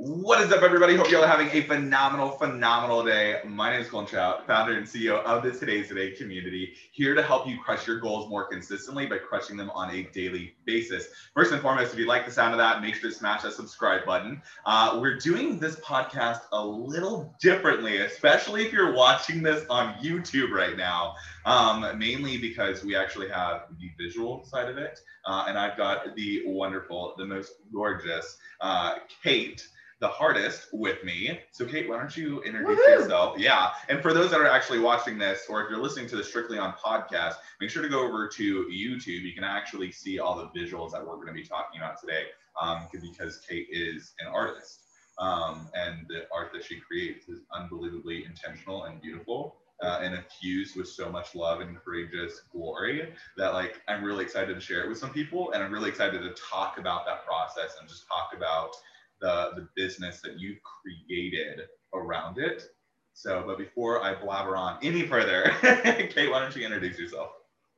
What is up, everybody? Hope y'all are having a phenomenal, phenomenal day. My name is Colton Trout, founder and CEO of the Today's Today community, here to help you crush your goals more consistently by crushing them on a daily basis. First and foremost, if you like the sound of that, make sure to smash that subscribe button. Uh, we're doing this podcast a little differently, especially if you're watching this on YouTube right now, um, mainly because we actually have the visual side of it. Uh, and I've got the wonderful, the most gorgeous uh, Kate the Heartist with me. So, Kate, why don't you introduce Woohoo! yourself? Yeah. And for those that are actually watching this, or if you're listening to this strictly on podcast, make sure to go over to YouTube. You can actually see all the visuals that we're going to be talking about today um, because Kate is an artist. Um, and the art that she creates is unbelievably intentional and beautiful. Uh, and infused with so much love and courageous glory that like I'm really excited to share it with some people and I'm really excited to talk about that process and just talk about the, the business that you've created around it. So, but before I blabber on any further, Kate, why don't you introduce yourself?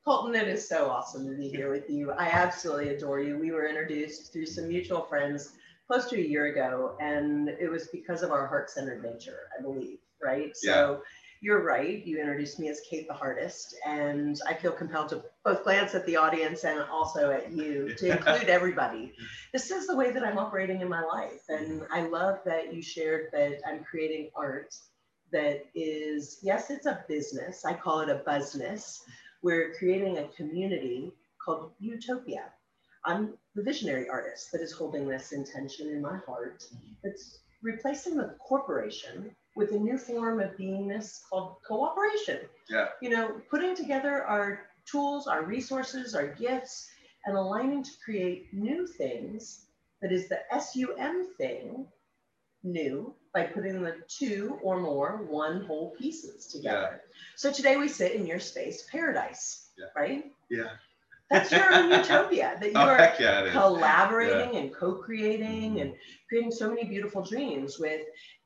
Colton, it is so awesome to be here with you. I absolutely adore you. We were introduced through some mutual friends close to a year ago, and it was because of our heart centered nature, I believe, right? So you're right. You introduced me as Kate the Heartist, and I feel compelled to both glance at the audience and also at you to include everybody. This is the way that I'm operating in my life, and I love that you shared that I'm creating art that is, yes, it's a business. I call it a business. We're creating a community called Utopia. I'm the visionary artist that is holding this intention in my heart. That's replacing the corporation with a new form of beingness called cooperation. Yeah. You know, putting together our tools, our resources, our gifts, and aligning to create new things that is the SUM thing, new, by putting the two or more one whole pieces together. So today we sit in your space, paradise, Yeah. right? Yeah. That's your utopia that you Oh, are yeah, collaborating and co-creating Mhm. and creating so many beautiful dreams with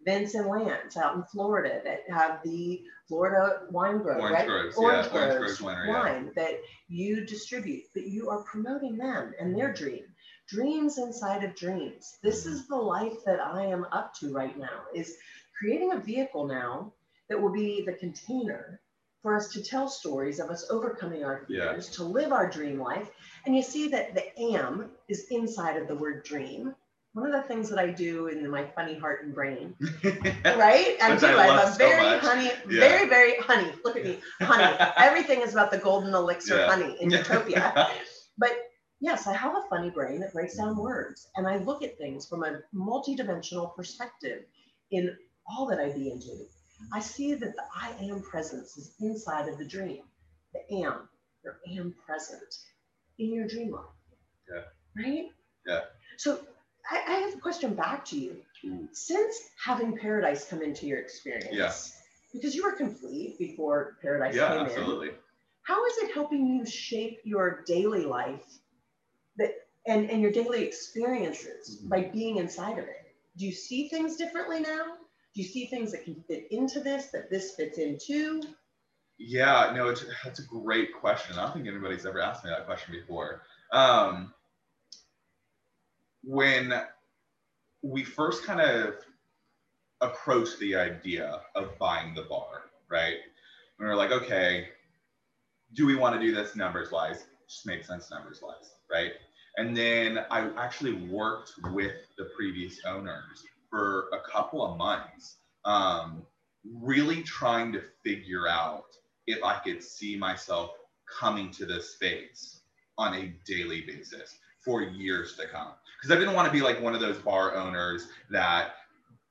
Vince and Lance out in Florida that have the Florida wine grove, Orange right? Groves, Orange yeah, Orange Groves Groves Winery, yeah. wine that you distribute, but you are promoting them and their dream. Dreams inside of dreams. This mm-hmm. is the life that I am up to right now is creating a vehicle now that will be the container for us to tell stories of us overcoming our Yeah. fears, to live our dream life. And you see that the am is inside of the word dream. One of the things that I do in my funny heart and brain, right? I do. I have a very honey, Yeah. very, very honey. Look at me, honey. Everything is about the golden elixir Yeah. honey in Utopia. But yes, I have a funny brain that breaks down words and I look at things from a multidimensional perspective in all that I be and do. I see that the I am presence is inside of the dream, the am, your am present in your dream life. Yeah. Right? Yeah. So I, I have a question back to you. Ooh. Since having paradise come into your experience, Yeah. because you were complete before paradise yeah, came in, absolutely. how is it helping you shape your daily life that and, and your daily experiences Mhm. by being inside of it? Do you see things differently now? Do you see things that can fit into this, that this fits into? Yeah, no, it's, that's a great question. I don't think anybody's ever asked me that question before. Um, when we first kind of approached the idea of buying the bar, right? And We were like, okay, do we want to do this numbers wise? Just makes sense numbers wise, right? And then I actually worked with the previous owners for a couple of months, um, really trying to figure out if I could see myself coming to this space on a daily basis for years to come. Because I didn't want to be like one of those bar owners that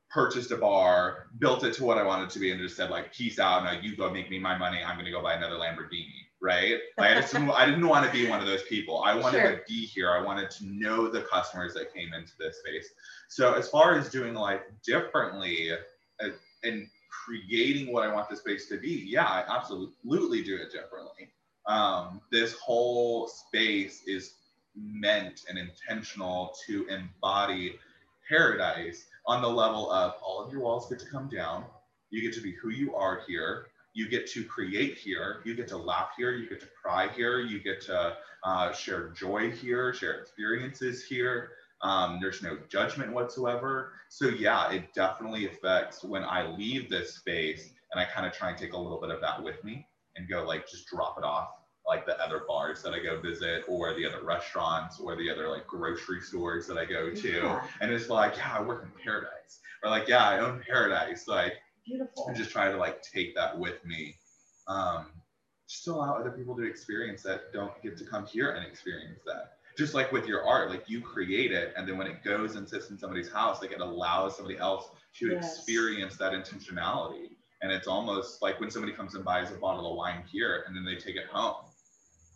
purchased a bar, built it to what I wanted to be, and just said like, "Peace out, now you go make me my money. I'm going to go buy another Lamborghini." Right? Like, I just didn't, I didn't want to be one of those people. I wanted Sure. to be here. I wanted to know the customers that came into this space. So as far as doing life differently uh, and creating what I want the space to be, yeah, I absolutely do it differently. Um, this whole space is meant and intentional to embody paradise on the level of all of your walls get to come down. You get to be who you are here. You get to create here. You get to laugh here. You get to cry here. You get to uh, share joy here, share experiences here. Um, there's no judgment whatsoever. So yeah, it definitely affects when I leave this space and I kind of try and take a little bit of that with me and go like just drop it off like the other bars that I go visit or the other restaurants or the other like grocery stores that I go to. Yeah. And it's like, yeah, I work in paradise. Or like, yeah, I own paradise. Like Beautiful. and just try to like take that with me. Um, just to allow other people to experience that don't get to come here and experience that. Just like with your art, like you create it, and then when it goes and sits in somebody's house, like it allows somebody else to Yes. experience that intentionality. And it's almost like when somebody comes and buys a bottle of wine here and then they take it home.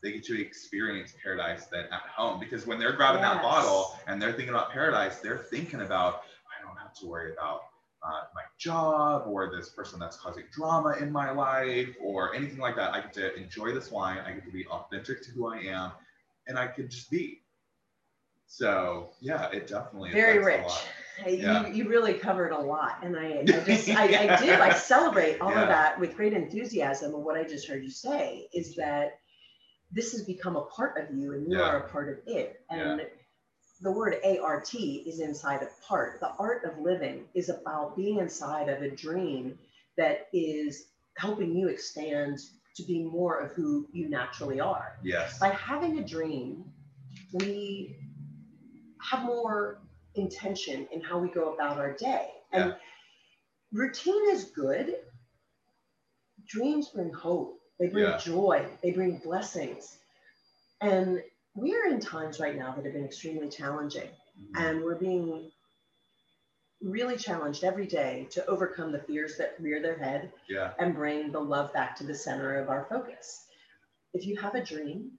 They get to experience paradise then at home because when they're grabbing that bottle and they're thinking about paradise, they're thinking about, I don't have to worry about uh, my job or this person that's causing drama in my life or anything like that. I get to enjoy this wine. I get to be authentic to who I am and I could just be. So yeah, it definitely Very rich. lot. Yeah. You, you really covered a lot. And I, I just, I, I do, I celebrate all Yeah. of that with great enthusiasm. And what I just heard you say is that this has become a part of you and you Yeah. are a part of it. And the word ART is inside of part. The art of living is about being inside of a dream that is helping you expand to be more of who you naturally are Yes. by having a dream, we have more intention in how we go about our day. And routine is good. Dreams bring hope, they bring Yeah. joy, they bring blessings. And we are in times right now that have been extremely challenging, Mhm. and we're being really challenged every day to overcome the fears that rear their head Yeah. and bring the love back to the center of our focus. If you have a dream,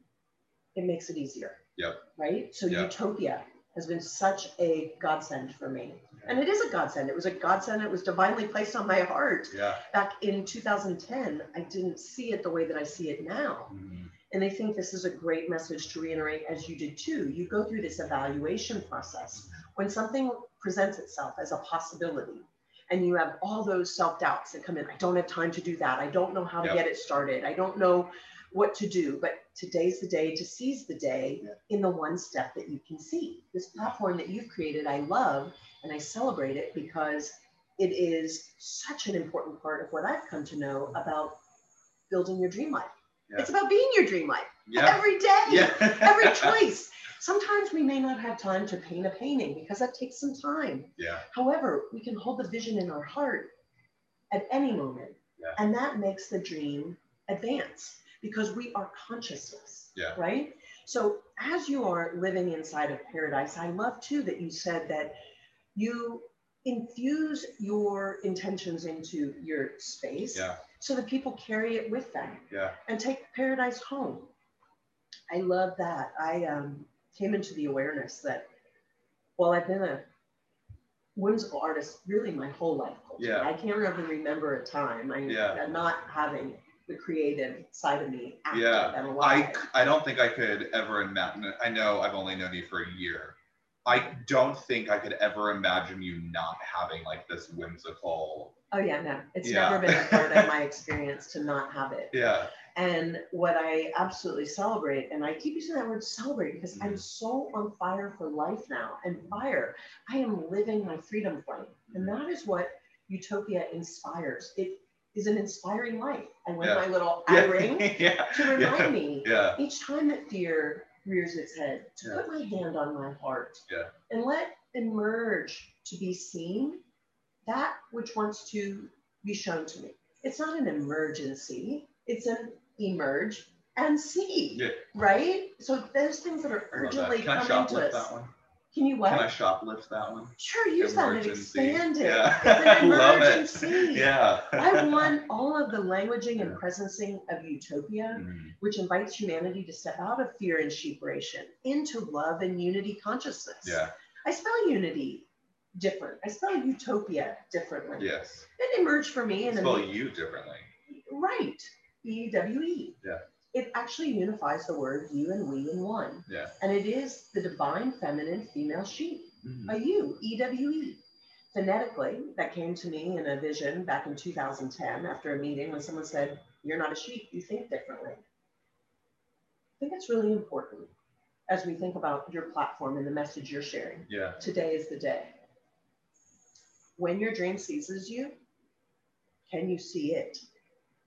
it makes it easier. Yep. Right? So Yep. utopia has been such a godsend for me. And it is a godsend. It was a godsend. It was divinely placed on my heart. Yeah. Back in 2010, I didn't see it the way that I see it now. Mhm. And I think this is a great message to reiterate as you did too. You go through this evaluation process. When something presents itself as a possibility and you have all those self doubts that come in, I don't have time to do that. I don't know how to Yep. get it started. I don't know what to do. But today's the day to seize the day Yeah. in the one step that you can see. This platform that you've created, I love and I celebrate it because it is such an important part of what I've come to know mm-hmm. about building your dream life. Yeah. It's about being your dream life Yeah. every day, Yeah. every choice. Sometimes we may not have time to paint a painting because that takes some time. Yeah. However, we can hold the vision in our heart at any moment. Yeah. And that makes the dream advance because we are consciousness. Yeah. Right? So as you are living inside of paradise, I love too that you said that you infuse your intentions into your space Yeah. so that people carry it with them Yeah. and take paradise home. I love that. I um, came into the awareness that, while I've been a whimsical artist really my whole life. Yeah. I can't ever remember a time I, Yeah. not having the creative side of me active Yeah. and I, alive. I don't think I could ever imagine. I know I've only known you for a year. I don't think I could ever imagine you not having like this whimsical. oh yeah, no, it's Yeah. never been a part of my experience to not have it. Yeah. And what I absolutely celebrate, and I keep using that word celebrate because I'm Mhm. so on fire for life now. And fire, I am living my freedom flame. And that is what Utopia inspires. It is an inspiring life. I wear Yeah. my little eye Yeah. ring yeah. to remind me Yeah. each time that fear rears its head to put my hand on my heart Yeah. and let emerge to be seen that which wants to be shown to me. It's not an emergency, it's an emerge and see, right? So those things that are that. urgently I coming to us. Can you what? Can I shoplift that one? sure, use that and Emergency. expand it. Yeah. It's an Love emergency. it. Yeah. I want all of the languaging and presencing of utopia Mhm. which invites humanity to step out of fear and sheeperation into love and unity consciousness. Yeah. I spell unity different. I spell utopia differently. Yes. It emerged for me in Spell you differently. right. E W E. Yeah. It actually unifies the word you and we in one. Yeah. And it is the divine feminine female she. Mhm. A you, E W E. Phonetically, that came to me in a vision back in 2010 after a meeting when someone said, You're not a sheep, you think differently. I think it's really important. as we think about your platform and the message you're sharing. Yeah. Today is the day. When your dream seizes you, can you see it?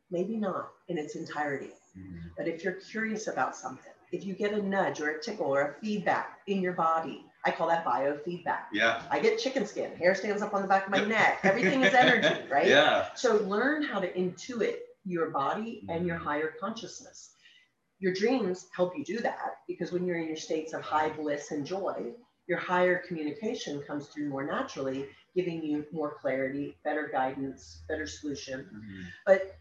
Maybe not in its entirety. Mhm. But if you're curious about something, if you get a nudge or a tickle or a feedback in your body, I call that biofeedback. Yeah. I get chicken skin, hair stands up on the back of my neck. Everything is energy, right? Yeah. So learn how to intuit your body and your higher consciousness. Your dreams help you do that because when you're in your states of high bliss and joy, your higher communication comes through more naturally, giving you more clarity, better guidance, better solution. Mhm. But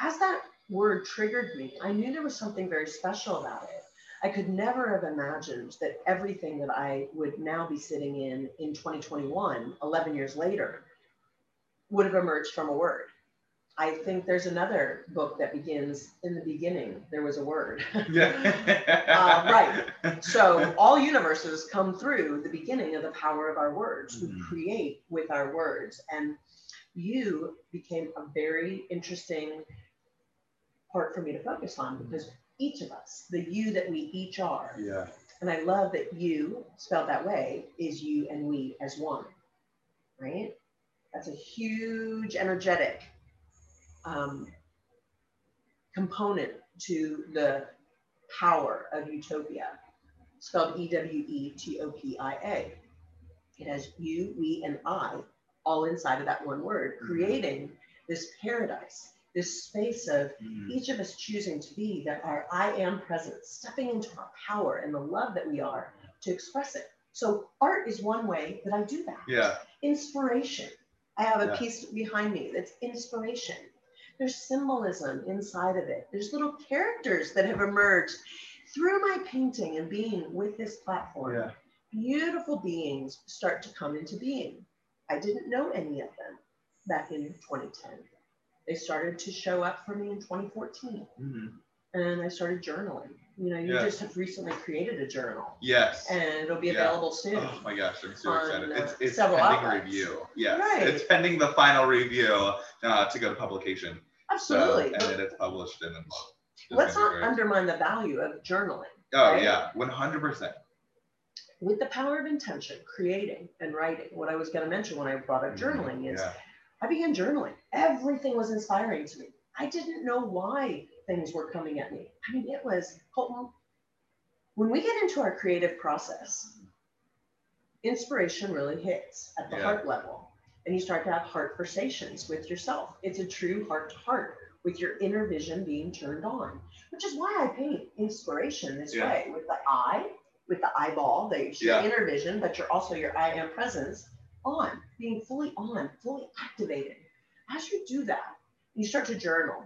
as that word triggered me, I knew there was something very special about it. I could never have imagined that everything that I would now be sitting in in 2021, 11 years later, would have emerged from a word. I think there's another book that begins in the beginning, there was a word. Yeah. Uh, right. so all universes come through the beginning of the power of our words. We Mhm. create with our words. And you became a very interesting part for me to focus on because each of us, the you that we each are, Yeah. and I love that you, spelled that way, is you and we as one, right? That's a huge energetic um, component to the power of utopia, spelled E W E T O P I A. It has you, we, and I all inside of that one word, Mhm. creating this paradise, this space of Mhm. each of us choosing to be that our I am presence, stepping into our power and the love that we are to express it. So art is one way that I do that. Yeah. Inspiration. I have a Yeah. piece behind me that's inspiration. There's symbolism inside of it. There's little characters that have emerged through my painting and being with this platform. Yeah. Beautiful beings start to come into being. I didn't know any of them back in 2010. They started to show up for me in 2014 Mhm. and I started journaling. You know, you Yeah. just have recently created a journal Yes. and it'll be Yeah. available soon. Oh my gosh, I'm so excited. uh, It's, it's several pending outlets. review. Yes. Right. It's pending the final review uh, to go to publication. Absolutely. So, and then it's published and then it's let's not great. undermine the value of journaling. Oh right? yeah, 100%. With the power of intention, creating and writing. What I was going to mention when I brought up journaling is Yeah. I began journaling. Everything was inspiring to me. I didn't know why things were coming at me. I mean, it was Colton. When we get into our creative process, inspiration really hits at the Yeah. heart level, and you start to have heart conversations with yourself. It's a true heart to heart with your inner vision being turned on, which is why I paint inspiration this Yeah. way with the eye, with the eyeball, the Yeah. inner vision, but you're also your I am presence on, being fully on, fully activated. As you do that, you start to journal.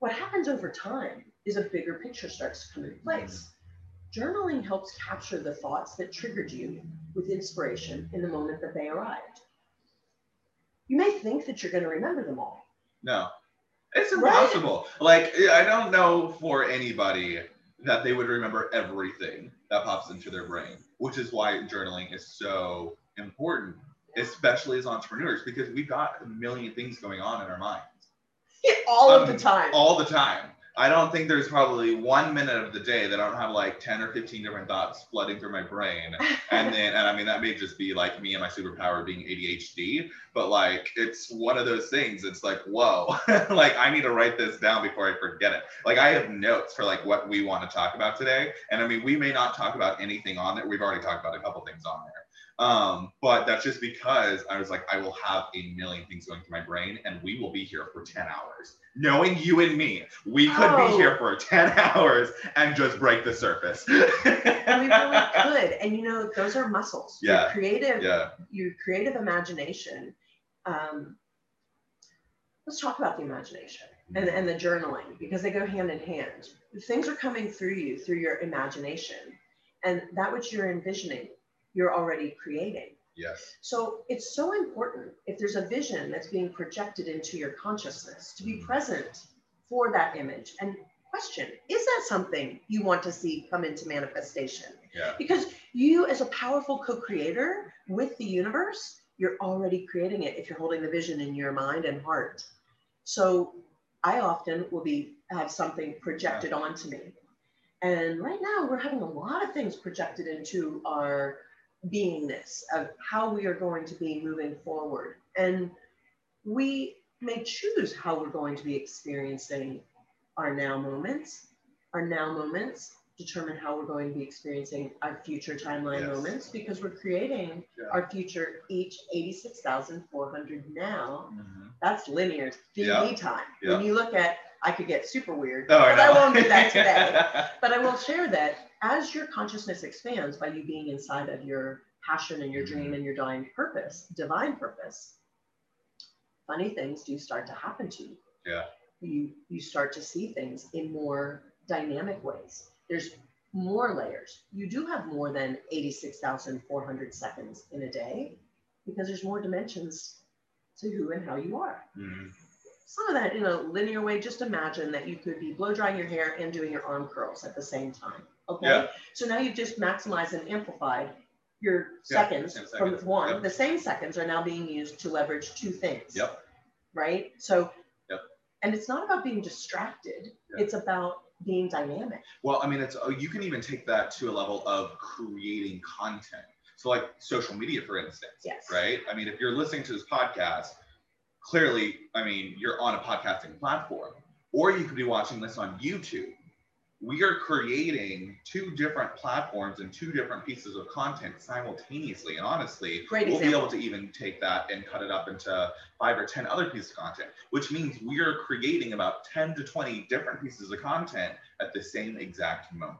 What happens over time is a bigger picture starts to come into place. Journaling helps capture the thoughts that triggered you with inspiration in the moment that they arrived. You may think that you're going to remember them all. No, it's Right? impossible. Like, I don't know for anybody that they would remember everything that pops into their brain, which is why journaling is so important, especially as entrepreneurs, because we've got a million things going on in our minds all of Um, the time. all the time. I don't think there's probably one minute of the day that I don't have like 10 or 15 different thoughts flooding through my brain. And then, and I mean, that may just be like me and my superpower being ADHD, but like it's one of those things. It's like, whoa, like I need to write this down before I forget it. Like I have notes for like what we want to talk about today. And I mean, we may not talk about anything on there. We've already talked about a couple things on there. Um, but that's just because I was like, I will have a million things going through my brain and we will be here for 10 hours. Knowing you and me, we could Oh. be here for 10 hours and just break the surface. we really could. And you know, those are muscles. Yeah. Your creative, Yeah. your creative imagination. Um, let's talk about the imagination and, and the journaling because they go hand in hand. Things are coming through you through your imagination, and that which you're envisioning, you're already creating. Yes. So it's so important if there's a vision that's being projected into your consciousness to be Mhm. present for that image and question is that something you want to see come into manifestation? Yeah. Because you, as a powerful co creator with the universe, you're already creating it if you're holding the vision in your mind and heart. So I often will be have something projected onto me. And right now, we're having a lot of things projected into our beingness of how we are going to be moving forward. And we may choose how we're going to be experiencing our now moments. Our now moments determine how we're going to be experiencing our future timeline Yes. moments because we're creating Yeah. our future each 86,400 now. Mhm. That's linear 3D Yeah. time. Yeah. When you look at, I could get super weird, Oh, but. I won't do that today. But I will share that as your consciousness expands by you being inside of your passion and your Mm-hmm. dream and your divine purpose, divine purpose, funny things do start to happen to you. Yeah. You you start to see things in more dynamic ways. There's more layers. You do have more than 86,400 seconds in a day because there's more dimensions to who and how you are Mhm. some of that in a linear way, just imagine that you could be blow drying your hair and doing your arm curls at the same time. Okay. Yeah. So now you've just maximized and amplified your Yeah, seconds from one. Yep. The same seconds are now being used to leverage two things. Yep. Right. So, Yep. and it's not about being distracted, Yeah. it's about being dynamic. Well, I mean, it's oh, you can even take that to a level of creating content. So, like social media, for instance, Yes. right? I mean, if you're listening to this podcast, clearly, I mean, you're on a podcasting platform, or you could be watching this on YouTube. We are creating two different platforms and two different pieces of content simultaneously. And honestly, Great we'll be able to even take that and cut it up into five or 10 other pieces of content, which means we are creating about 10 to 20 different pieces of content at the same exact moment.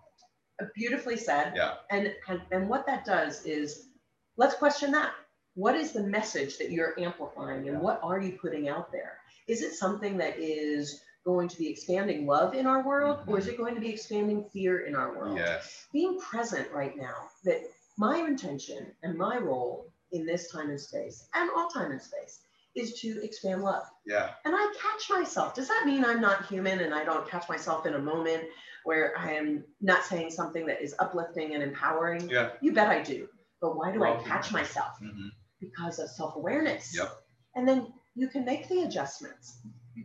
Uh, beautifully said. Yeah. And, and and what that does is let's question that. What is the message that you're amplifying and what are you putting out there? Is it something that is going to be expanding love in our world or is it going to be expanding fear in our world? Yes. Being present right now, that my intention and my role in this time and space and all time and space is to expand love. Yeah. And I catch myself. Does that mean I'm not human and I don't catch myself in a moment where I am not saying something that is uplifting and empowering? Yeah. You bet I do. But why do I catch myself? hmm Because of self awareness. Yep. And then you can make the adjustments.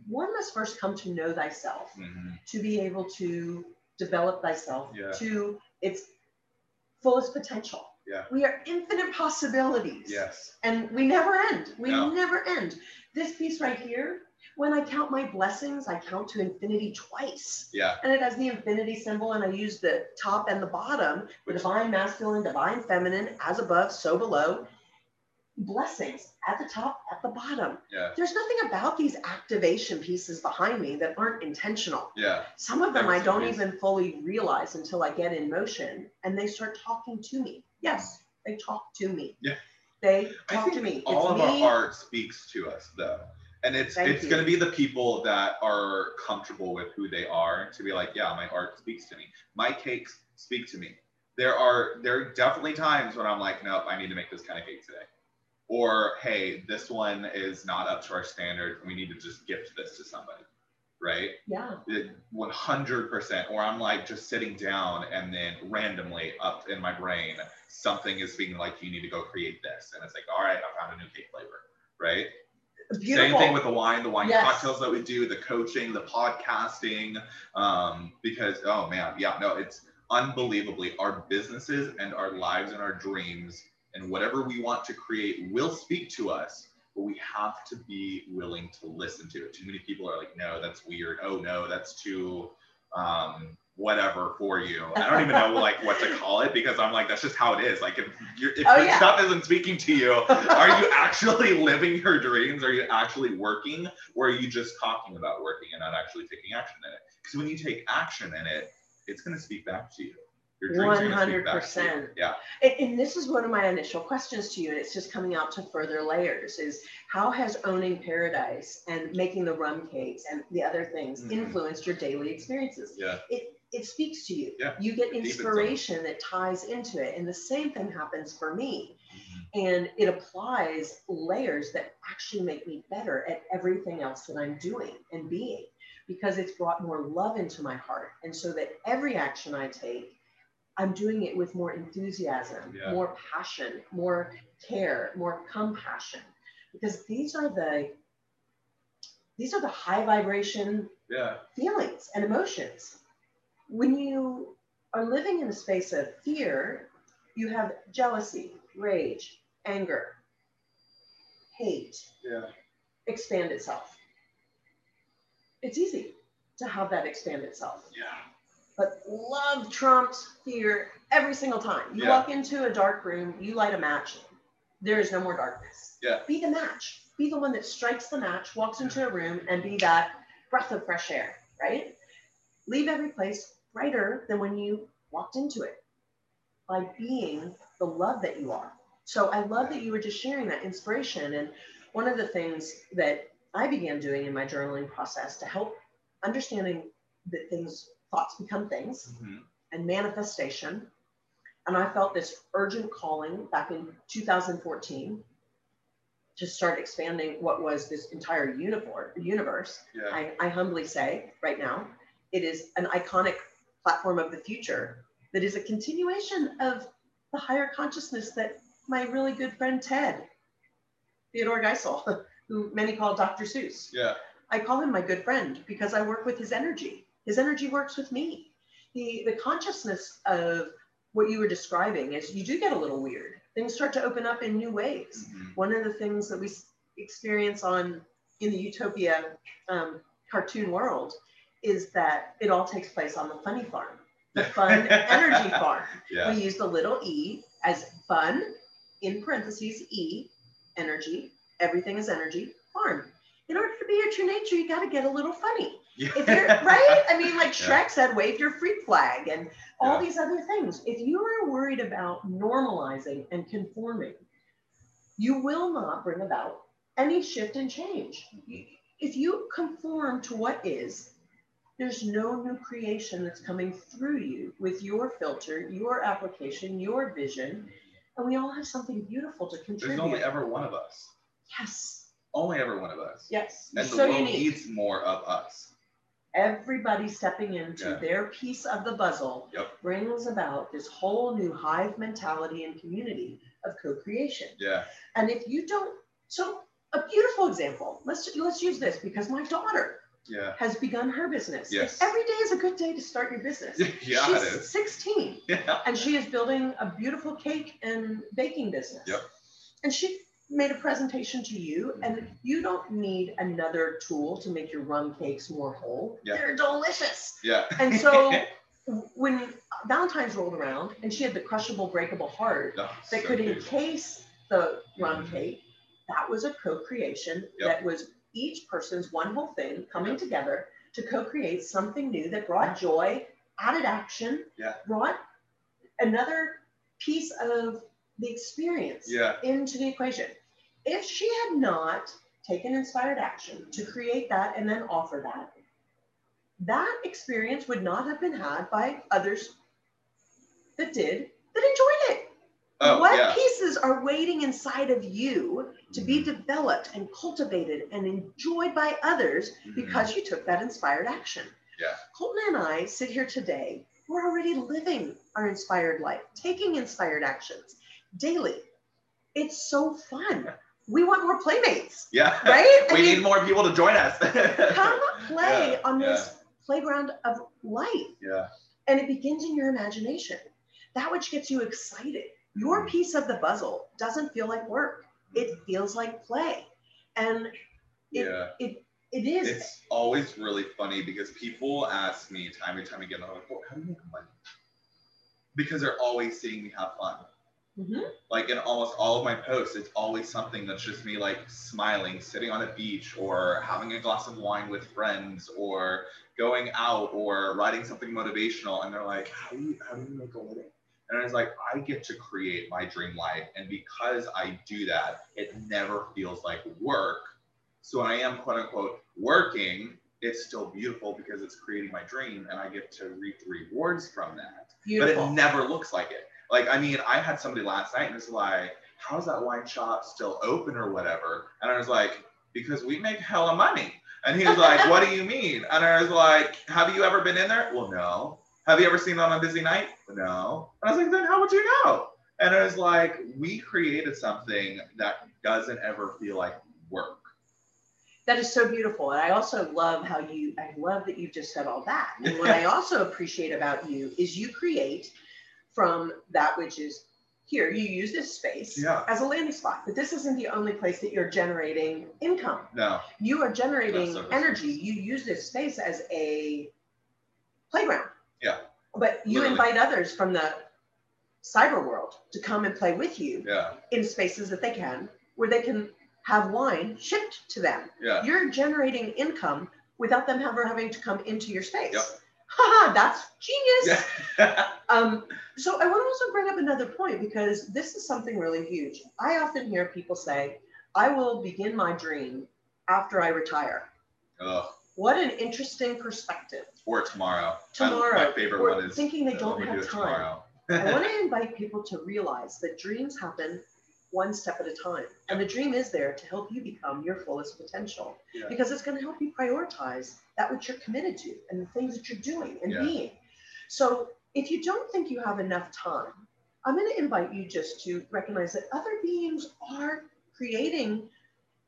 One must first come to know thyself, hmm to be able to develop thyself Yeah. to its fullest potential. Yeah. We are infinite possibilities Yes. and we never end. We No. never end. This piece right here, when I count my blessings, I count to infinity twice. Yeah. And it has the infinity symbol, and I use the top and the bottom, the Which- divine masculine, divine feminine, as above, so below. Blessings at the top, at the bottom. Yeah. There's nothing about these activation pieces behind me that aren't intentional. Yeah. Some of them I don't even fully realize until I get in motion and they start talking to me. Yes, they talk to me. Yeah. They I talk to me. all it's of me. our art speaks to us though. And it's Thank it's you. gonna be the people that are comfortable with who they are to be like, yeah, my art speaks to me. My cakes speak to me. There are there are definitely times when I'm like, nope, I need to make this kind of cake today. Or hey, this one is not up to our standard. We need to just gift this to somebody. Right? Yeah. It- 100% or i'm like just sitting down and then randomly up in my brain something is being like you need to go create this and it's like all right i found a new cake flavor right Beautiful. same thing with the wine the wine Yes. cocktails that we do the coaching the podcasting um, because oh man yeah no it's unbelievably our businesses and our lives and our dreams and whatever we want to create will speak to us but we have to be willing to listen to it. Too many people are like, no, that's weird. Oh no, that's too um, whatever for you. I don't even know like what to call it because I'm like, that's just how it is. Like if you're, if Oh, your yeah. stuff isn't speaking to you, are you actually living your dreams? Are you actually working, or are you just talking about working and not actually taking action in it? Because when you take action in it, it's going to speak back to you. Your dreams are gonna speak back to you. 100%. Yeah. And, and this is one of my initial questions to you, and it's just coming out to further layers is how has owning paradise and making the rum cakes and the other things Mhm. influenced your daily experiences? Yeah. It, it speaks to you. Yeah, You get deepens inspiration that ties into it. And the same thing happens for me. Mhm. And it applies layers that actually make me better at everything else that I'm doing and being because it's brought more love into my heart. And so that every action I take, I'm doing it with more enthusiasm, Yeah. more passion, more care, more compassion. Because these are the these are the high vibration Yeah. feelings and emotions. When you are living in a space of fear, you have jealousy, rage, anger, hate Yeah. expand itself. It's easy to have that expand itself. Yeah. But love trumps fear every single time. You Yeah. walk into a dark room, you light a match, there is no more darkness. Yeah. Be the match. Be the one that strikes the match, walks into a room, and be that breath of fresh air, right? Leave every place brighter than when you walked into it by being the love that you are. So I love that you were just sharing that inspiration. And one of the things that I began doing in my journaling process to help understanding that things, thoughts become things Mhm. and manifestation. And I felt this urgent calling back in 2014 to start expanding what was this entire universe. universe. Yeah. I, I humbly say right now, it is an iconic platform of the future that is a continuation of the higher consciousness that my really good friend Ted, Theodore Geisel, who many call Dr. Seuss, Yeah. I call him my good friend because I work with his energy. His energy works with me. The the consciousness of what you were describing is you do get a little weird. Things start to open up in new ways. Mhm. One of the things that we experience on in the Utopia um, cartoon world is that it all takes place on the funny farm, the fun energy farm. Yeah. We use the little e as fun, in parentheses, e, energy. Everything is energy, farm. In order to be your true nature, you got to get a little funny. Yeah. If you're right, I mean, like Yeah. Shrek said, wave your freak flag and all Yeah. these other things. If you are worried about normalizing and conforming, you will not bring about any shift and change. If you conform to what is, there's no new creation that's coming through you with your filter, your application, your vision. And we all have something beautiful to contribute. There's only ever one of us. yes. Only ever one of us. Yes. And the so world unique. needs more of us. Everybody stepping into Yeah. their piece of the puzzle Yep. brings about this whole new hive mentality and community of co-creation. Yeah. And if you don't, so a beautiful example. Let's let's use this because my daughter Yeah. has begun her business. Yes. Every day is a good day to start your business. Yeah, She's it is. 16 Yeah. and she is building a beautiful cake and baking business. Yep. And she made a presentation to you, and you don't need another tool to make your rum cakes more whole. Yeah. They're delicious. Yeah. And so when Valentine's rolled around and she had the crushable, breakable heart Oh, that so could beautiful. encase the rum Mhm. cake, that was a co-creation Yep. that was each person's one whole thing coming Yep. together to co-create something new that brought joy, added action, Yeah. brought another piece of the experience Yeah. into the equation. If she had not taken inspired action to create that and then offer that, that experience would not have been had by others that did that enjoyed it. Oh, what yeah. pieces are waiting inside of you to be Mhm. developed and cultivated and enjoyed by others Mhm. because you took that inspired action? Yeah. Colton and I sit here today. We're already living our inspired life, taking inspired actions daily. It's so fun. We want more playmates, Yeah. right? I we mean, need more people to join us. come play Yeah, on this playground of life. yeah. And it begins in your imagination. That which gets you excited. Your Mhm. piece of the puzzle doesn't feel like work. It feels like play. And it, Yeah. it, it is. It's always really funny because people ask me time and time again, like, well, how do you make money? Because they're always seeing me have fun. Mhm. Like in almost all of my posts, it's always something that's just me like smiling, sitting on a beach, or having a glass of wine with friends, or going out, or writing something motivational. And they're like, how do you how do you make a living? And I was like, I get to create my dream life. And because I do that, it never feels like work. So when I am quote unquote working, it's still beautiful because it's creating my dream and I get to reap the rewards from that. beautiful. But it never looks like it. Like, I mean, I had somebody last night and was like, how's that wine shop still open or whatever? And I was like, because we make hella money. And he was like, what do you mean? And I was like, have you ever been in there? Well, no. Have you ever seen it on a busy night? No. And I was like, then how would you know? And I was like, we created something that doesn't ever feel like work. That is so beautiful. And I also love how you, I love that you just said all that. And what I also appreciate about you is you create from that which is here, you use this space Yeah. as a landing spot, but this isn't the only place that you're generating income. No. You are generating so energy. You use this space as a playground. Yeah. But you Literally. invite others from the cyber world to come and play with you Yeah. in spaces that they can, where they can have wine shipped to them. Yeah. You're generating income without them ever having to come into your space. Yep. Haha, that's genius. Um, so I want to also bring up another point because this is something really huge. I often hear people say, I will begin my dream after I retire. What an interesting perspective. Or tomorrow. Tomorrow. My, my favorite Or one is thinking they don't have time. tomorrow. I want to invite people to realize that dreams happen one step at a time. And the dream is there to help you become your fullest potential Yeah. because it's going to help you prioritize that which you're committed to and the things that you're doing and Yeah. being. So if you don't think you have enough time, I'm going to invite you just to recognize that other beings are creating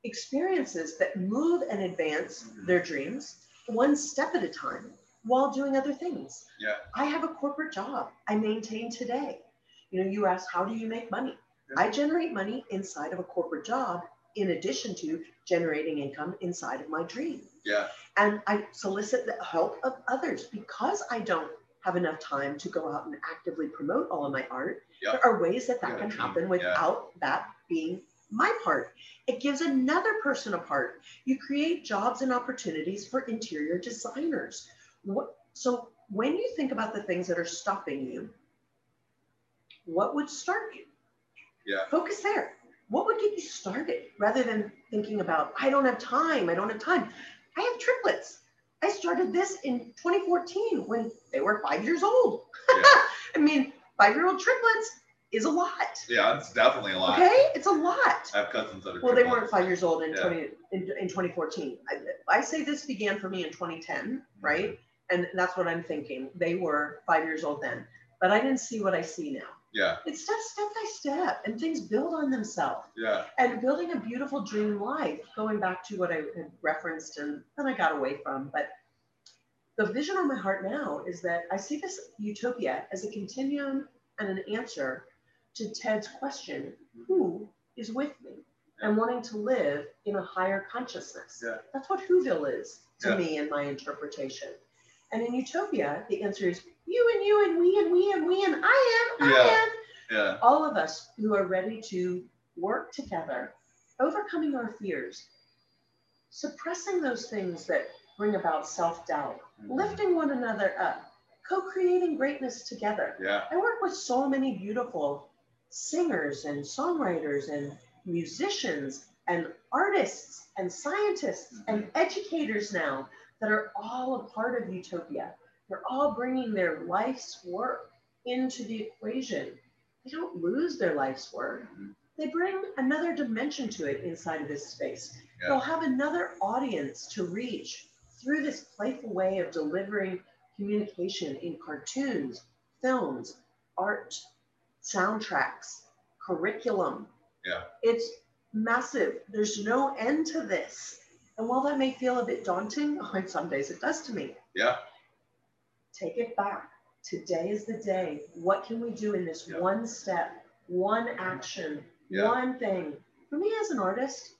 experiences that move and advance Mhm. their dreams one step at a time while doing other things. Yeah. I have a corporate job I maintain today. You know, you ask, how do you make money? Yeah. I generate money inside of a corporate job in addition to generating income inside of my dream. Yeah. And I solicit the help of others because I don't have enough time to go out and actively promote all of my art. Yeah. There are ways that that Yeah, can happen Yeah. without that being my part. It gives another person a part. You create jobs and opportunities for interior designers. What, so when you think about the things that are stopping you, what would start you? Yeah. Focus there. What would get you started rather than thinking about, I don't have time, I don't have time. I have triplets. I started this in 2014 when they were five years old. Yeah. I mean, five year old triplets is a lot. Yeah, it's definitely a lot. Okay, it's a lot. I have cousins that are. Well, they weren't five years old in Yeah. 20 in, in 2014. I, I say this began for me in 2010, mm-hmm. right? And that's what I'm thinking. They were five years old then, but I didn't see what I see now. Yeah. It's step step by step, and things build on themselves. Yeah. And building a beautiful dream life, going back to what I had referenced and then I got away from, but the vision on my heart now is that I see this utopia as a continuum and an answer to Ted's question mm-hmm. who is with me and wanting to live in a higher consciousness? Yeah. That's what Whoville is to Yeah. me in my interpretation. And in utopia, the answer is you and you and we and we and we and I am, I Yeah. am Yeah. all of us who are ready to work together, overcoming our fears, suppressing those things that bring about self doubt, Mhm. lifting one another up, co creating greatness together. Yeah. I work with so many beautiful singers and songwriters and musicians and artists and scientists and educators now that are all a part of Utopia. They're all bringing their life's work into the equation. They don't lose their life's work. They bring another dimension to it inside of this space. Yeah. They'll have another audience to reach through this playful way of delivering communication in cartoons, films, art, soundtracks, curriculum. Yeah. It's massive. There's no end to this. And while that may feel a bit daunting, on some days it does to me, Yeah. Take it back. Today is the day. What can we do in this Yeah. one step, one action, Yeah. one thing? For me as an artist,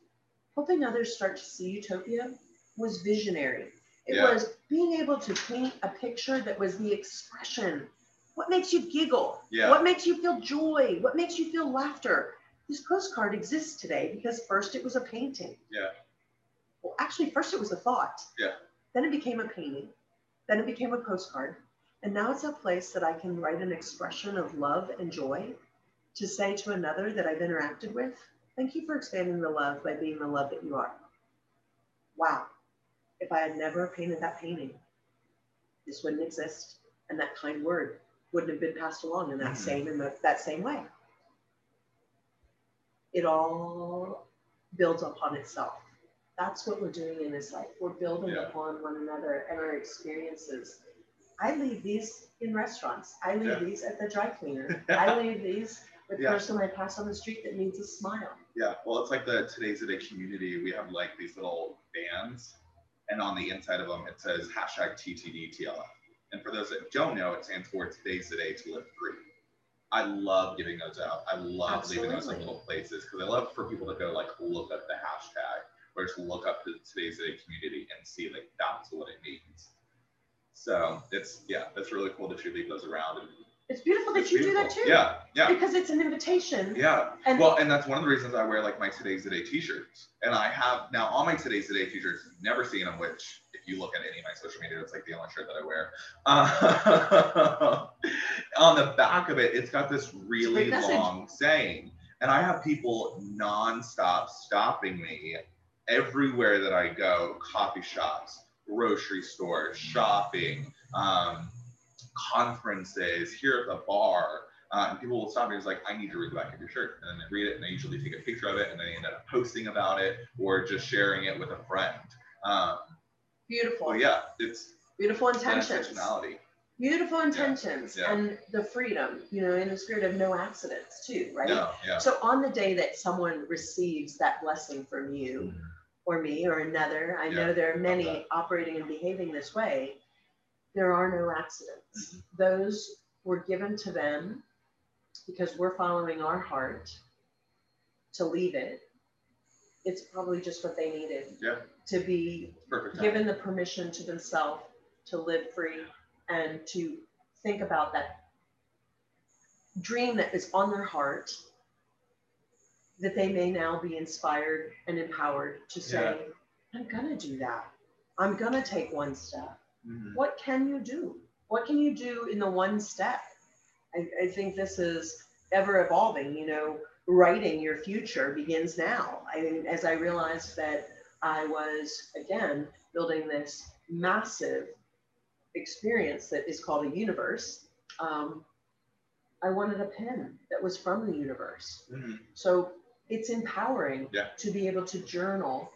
helping others start to see utopia was visionary. It Yeah. was being able to paint a picture that was the expression. What makes you giggle? Yeah. What makes you feel joy? What makes you feel laughter? This postcard exists today because first it was a painting. Yeah. Well, actually, first it was a thought. Yeah. Then it became a painting. Then it became a postcard. And now it's a place that I can write an expression of love and joy to say to another that I've interacted with, thank you for expanding the love by being the love that you are. Wow. If I had never painted that painting, this wouldn't exist. And that kind word wouldn't have been passed along in that Mhm. same in the, that same way. It all builds upon itself. That's what we're doing in this life. We're building Yeah. upon one another and our experiences. I leave these in restaurants. I leave Yeah. these at the dry cleaner. I leave these the Yeah. person I pass on the street that needs a smile. Yeah, well, it's like the today's a day community. We have like these little bands, and on the inside of them it says hashtag TTDTLF. And for those that don't know, it stands for Today's the Day to Live Free. I love giving those out. I love leaving those in little places because I love for people to go like look up the hashtag just look up to Today's Day community and see like that's what it means. So it's yeah, that's really cool that you leave those around. And It's beautiful that it's you do that too. Yeah, yeah. Because it's an invitation. Yeah. And Well, and that's one of the reasons I wear like my Today's the Day t-shirts. And I have now all my Today's the Day t-shirts, never seen them, which if you look at any of my social media, it's like the only shirt that I wear. Uh, on the back of it, it's got this really long saying. And I have people nonstop stopping me everywhere that I go, coffee shops, grocery stores, shopping, um, conferences, here at the bar. Uh, and people will stop me and it's like, I need to read the back of your shirt. And then they read it and they usually take a picture of it and then they end up posting about it or just sharing it with a friend. Um, beautiful. well, yeah, it's Beautiful intentions. intentionality. Beautiful intentions yeah. and the freedom, you know, in the spirit of no accidents too, right? No, yeah. So on the day that someone receives that blessing from you or me or another, I know there are many that. operating and behaving this way. There are no accidents. Those were given to them because we're following our heart to leave it. It's probably just what they needed Yeah. to be given the permission to themselves to live free and to think about that dream that is on their heart that they may now be inspired and empowered to say i'm going to do that. I'm going to take one step. Mhm. what can you do? What can you do in the one step? I, I think this is ever evolving you know writing your future begins now. I mean as i realized that i was again building this massive experience that is called a universe um, i wanted a pen that was from the universe. Mhm. so it's empowering Yeah. to be able to journal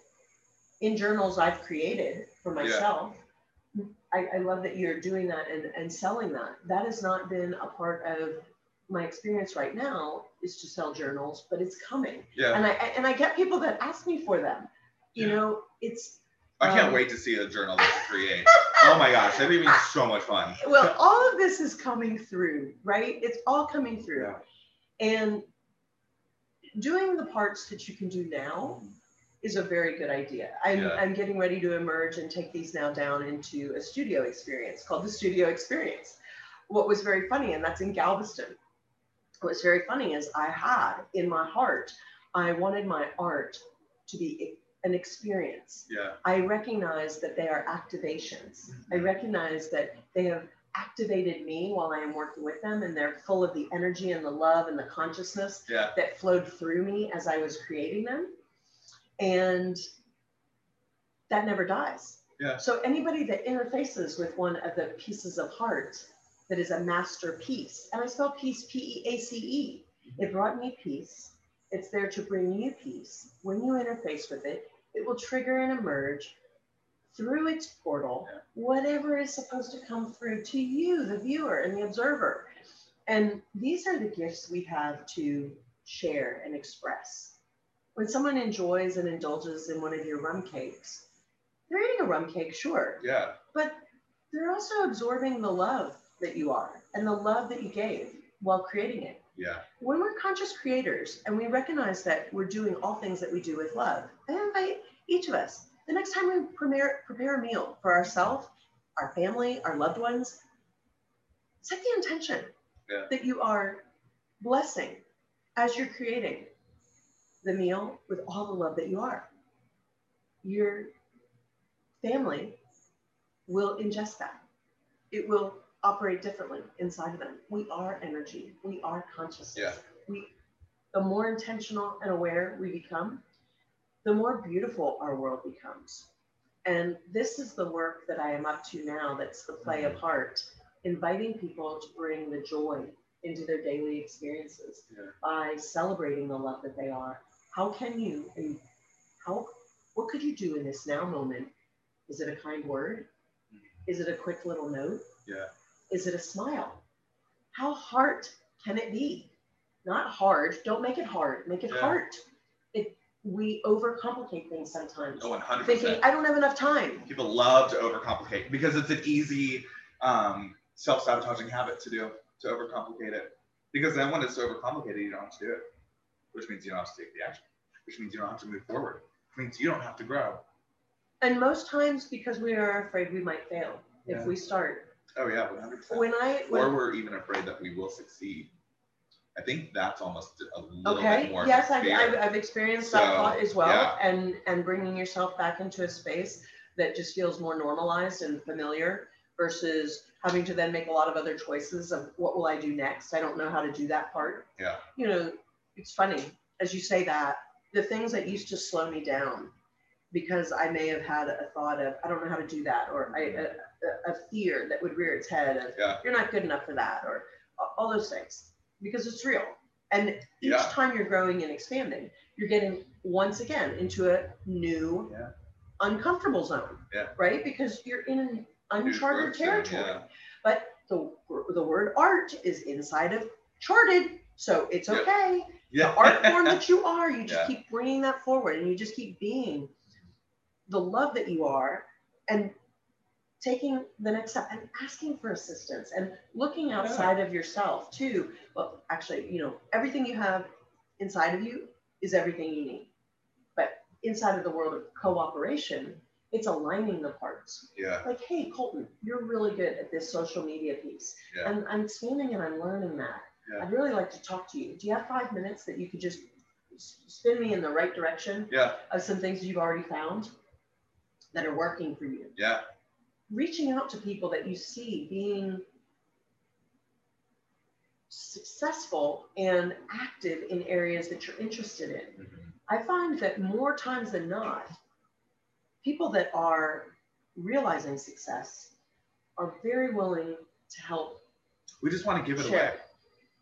in journals I've created for Yeah. myself. I, I love that you're doing that and, and selling that. That has not been a part of my experience right now is to sell journals, but it's coming. Yeah. And I and I get people that ask me for them. You Yeah. know, it's I can't um, wait to see a journal that you create. oh my gosh, that'd be so much fun. well, all of this is coming through, right? It's all coming through. Yeah. And doing the parts that you can do now is a very good idea. I'm, Yeah. I'm getting ready to emerge and take these now down into a studio experience called the Studio Experience. What was very funny, and that's in Galveston. What's very funny is I had in my heart, I wanted my art to be an experience. Yeah. I recognize that they are activations. I mm-hmm. recognize that they have activated me while I am working with them, and they're full of the energy and the love and the consciousness Yeah. that flowed through me as I was creating them. And that never dies. Yeah. So anybody that interfaces with one of the pieces of heart that is a masterpiece, and I spell peace P E A C E, mm-hmm. it brought me peace. It's there to bring you peace. When you interface with it, it will trigger and emerge through its portal whatever is supposed to come through to you, the viewer and the observer. And these are the gifts we have to share and express. When someone enjoys and indulges in one of your rum cakes, they're eating a rum cake, sure, Yeah. but they're also absorbing the love that you are and the love that you gave while creating it. Yeah. When we're conscious creators and we recognize that we're doing all things that we do with love, I invite each of us the next time we prepare, prepare a meal for ourselves, our family, our loved ones, set the intention Yeah. that you are blessing as you're creating the meal with all the love that you are. Your family will ingest that. It will operate differently inside of them. We are energy. We are consciousness. Yeah. We, the more intentional and aware we become, the more beautiful our world becomes. And this is the work that I am up to now. That's the play mm-hmm. of heart, inviting people to bring the joy into their daily experiences Yeah. by celebrating the love that they are. How can you and how what could you do in this now moment? Is it a kind word? Mm-hmm. Is it a quick little note? Yeah. Is it a smile? How heart can it be? not hard. Don't make it hard. Make it Yeah. heart. We overcomplicate things sometimes. Oh, 100%. Thinking I don't have enough time. People love to overcomplicate because it's an easy um, self-sabotaging habit to do, to overcomplicate it. Because then when it's overcomplicated, you don't have to do it, which means you don't have to take the action, which means you don't have to move forward, which means you don't have to grow. And most times because we are afraid we might fail Yeah. if we start. Oh yeah, 100%. When I when, or we're even afraid that we will succeed. I think that's almost a little okay bit more. yes I've. I've, I've experienced that thought as well yeah. and and bringing yourself back into a space that just feels more normalized and familiar versus having to then make a lot of other choices of what will i do next i don't know how to do that part Yeah. you know it's funny as you say that the things that used to slow me down because i may have had a thought of i don't know how to do that or I, a, a- a fear that would rear its head of Yeah. you're not good enough for that or all those things because it's real and each Yeah. time you're growing and expanding you're getting once again into a new Yeah. uncomfortable zone Yeah. right because you're in an uncharted territory but the, the word art is inside of charted so it's okay Yeah. the art form that you are you just keep bringing that forward and you just keep being the love that you are and taking the next step and asking for assistance and looking outside of yourself too well actually you know everything you have inside of you is everything you need but inside of the world of cooperation it's aligning the parts yeah. like hey colton you're really good at this social media piece Yeah. and i'm expanding and i'm learning that Yeah. i'd really like to talk to you do you have five minutes that you could just spin me in the right direction Yeah. of some things you've already found that are working for you Yeah. Reaching out to people that you see being successful and active in areas that you're interested in Mhm. I find that more times than not, people that are realizing success are very willing to help We just want to give it share. away.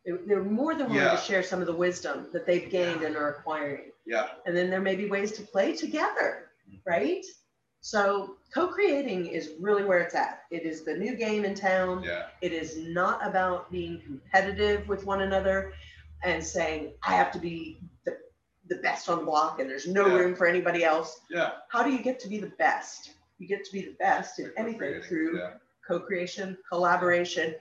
They're, they're more than willing Yeah. to share some of the wisdom that they've gained and are acquiring. Yeah. And then there may be ways to play together, right? So co-creating is really where it's at. It is the new game in town. Yeah. It is not about being competitive with one another and saying, I have to be the, the best on the block and there's no Yeah. room for anybody else. Yeah. How do you get to be the best? You get to be the best in anything through Yeah. co-creation, collaboration,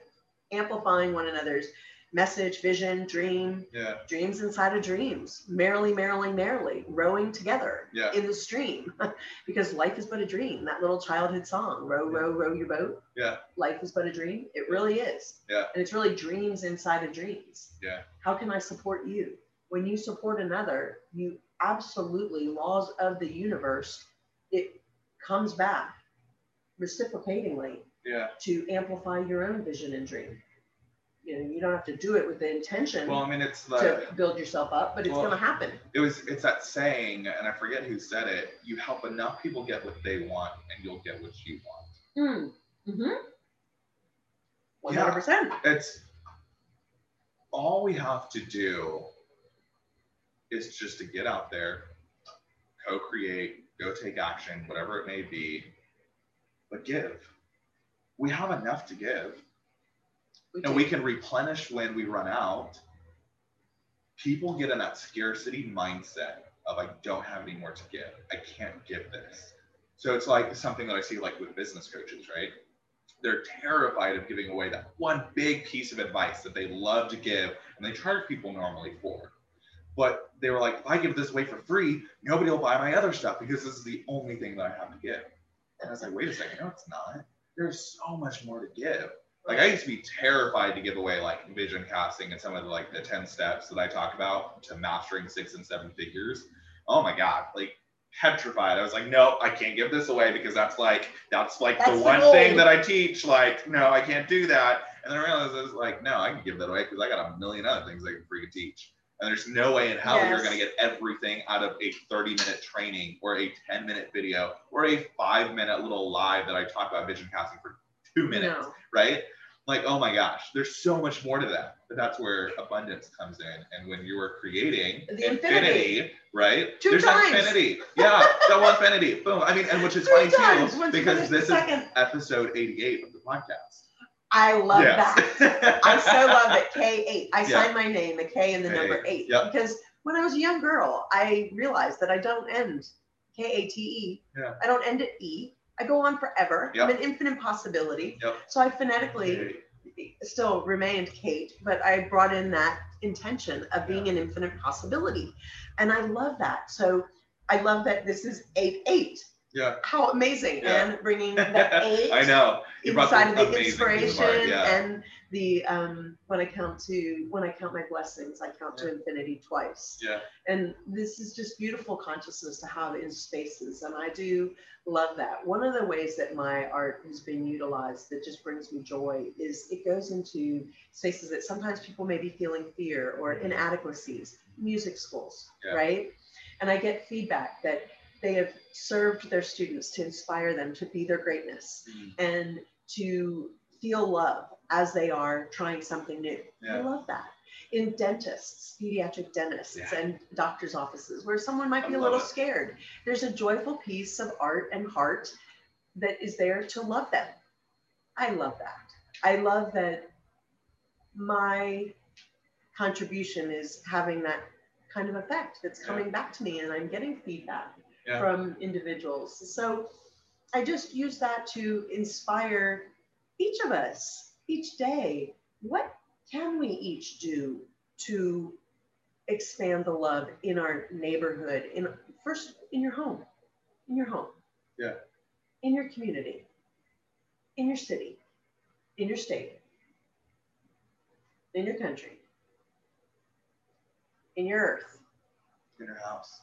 amplifying one another's message, vision, dream, Yeah. dreams inside of dreams, merrily, merrily, merrily, rowing together Yeah. in the stream because life is but a dream. That little childhood song, row, row, row your boat. Yeah. Life is but a dream. It really is. Yeah. And it's really dreams inside of dreams. Yeah. How can I support you? When you support another, you absolutely, laws of the universe, it comes back reciprocatingly Yeah. to amplify your own vision and dream. You know, you don't have to do it with the intention Well, I mean, it's the to build yourself up, but it's Well, going to happen. it was it's that saying, and I forget who said it. You help enough people get what they want, and you'll get what you want. Mm. Mm-hmm. Hundred percent. It's all we have to do is just to get out there, co-create, go take action, whatever it may be, but give. We have enough to give. And we can replenish when we run out. People get in that scarcity mindset of I don't have any more to give. I can't give this. So it's like something that I see like with business coaches, right? They're terrified of giving away that one big piece of advice that they love to give and they charge people normally for. But they were like, if I give this away for free, nobody will buy my other stuff because this is the only thing that I have to give. And I was like, wait a second, no, it's not. There's so much more to give. Like I used to be terrified to give away like vision casting and some of the like the 10 steps that I talk about to mastering six and seven figures. Oh my God, like petrified. I was like, no, I can't give this away because that's like that's like That's the the one goal. thing that I teach. Like, no, I can't do that. And then I realized I was like, no, I can give that away because I got a million other things I can freaking teach. And there's no way in hell you're gonna get everything out of a 30 minute training or a 10 minute video or a five minute little live that I talk about vision casting for two minutes No. right? Like, oh my gosh, there's so much more to that. But that's where abundance comes in. And when you are creating The infinity. right? Two there's times. infinity. Yeah, double infinity. Boom. I mean, and which is Three funny too, because this is episode 88 of the podcast. I love Yes. that. I so love it. K8. I Yeah. signed my name, a K and the number K8. eight. Yep. Because when I was a young girl, I realized that I don't end K A T E. Yeah. I don't end at E. I go on forever. Yep. I'm an infinite possibility. Yep. So I phonetically still remained Kate, but I brought in that intention of being an infinite possibility. And I love that. So I love that this is 8 8. Yeah. How amazing. Yeah. And bringing the 8 I know. You brought inside of the amazing inspiration yeah. and the um when I count to when I count my blessings, I count to infinity twice. Yeah. And this is just beautiful consciousness to have in spaces. And I do love that. One of the ways that my art has been utilized that just brings me joy is it goes into spaces that sometimes people may be feeling fear or inadequacies, music schools, Yeah. right? And I get feedback that they have served their students to inspire them to be their greatness Mhm. and to feel love as they are trying something new. I love that. In dentists, pediatric dentists, Yeah. and doctors' offices, where someone might be a little it. scared, there's a joyful piece of art and heart that is there to love them. I love that. I love that my contribution is having that kind of effect that's Yeah. coming back to me, and I'm getting feedback Yeah. from individuals. So I just use that to inspire each of us each day. What can we each do to expand the love in our neighborhood? In first in your home, in your home, Yeah. in your community, in your city, in your state, in your country, in your earth. In your house.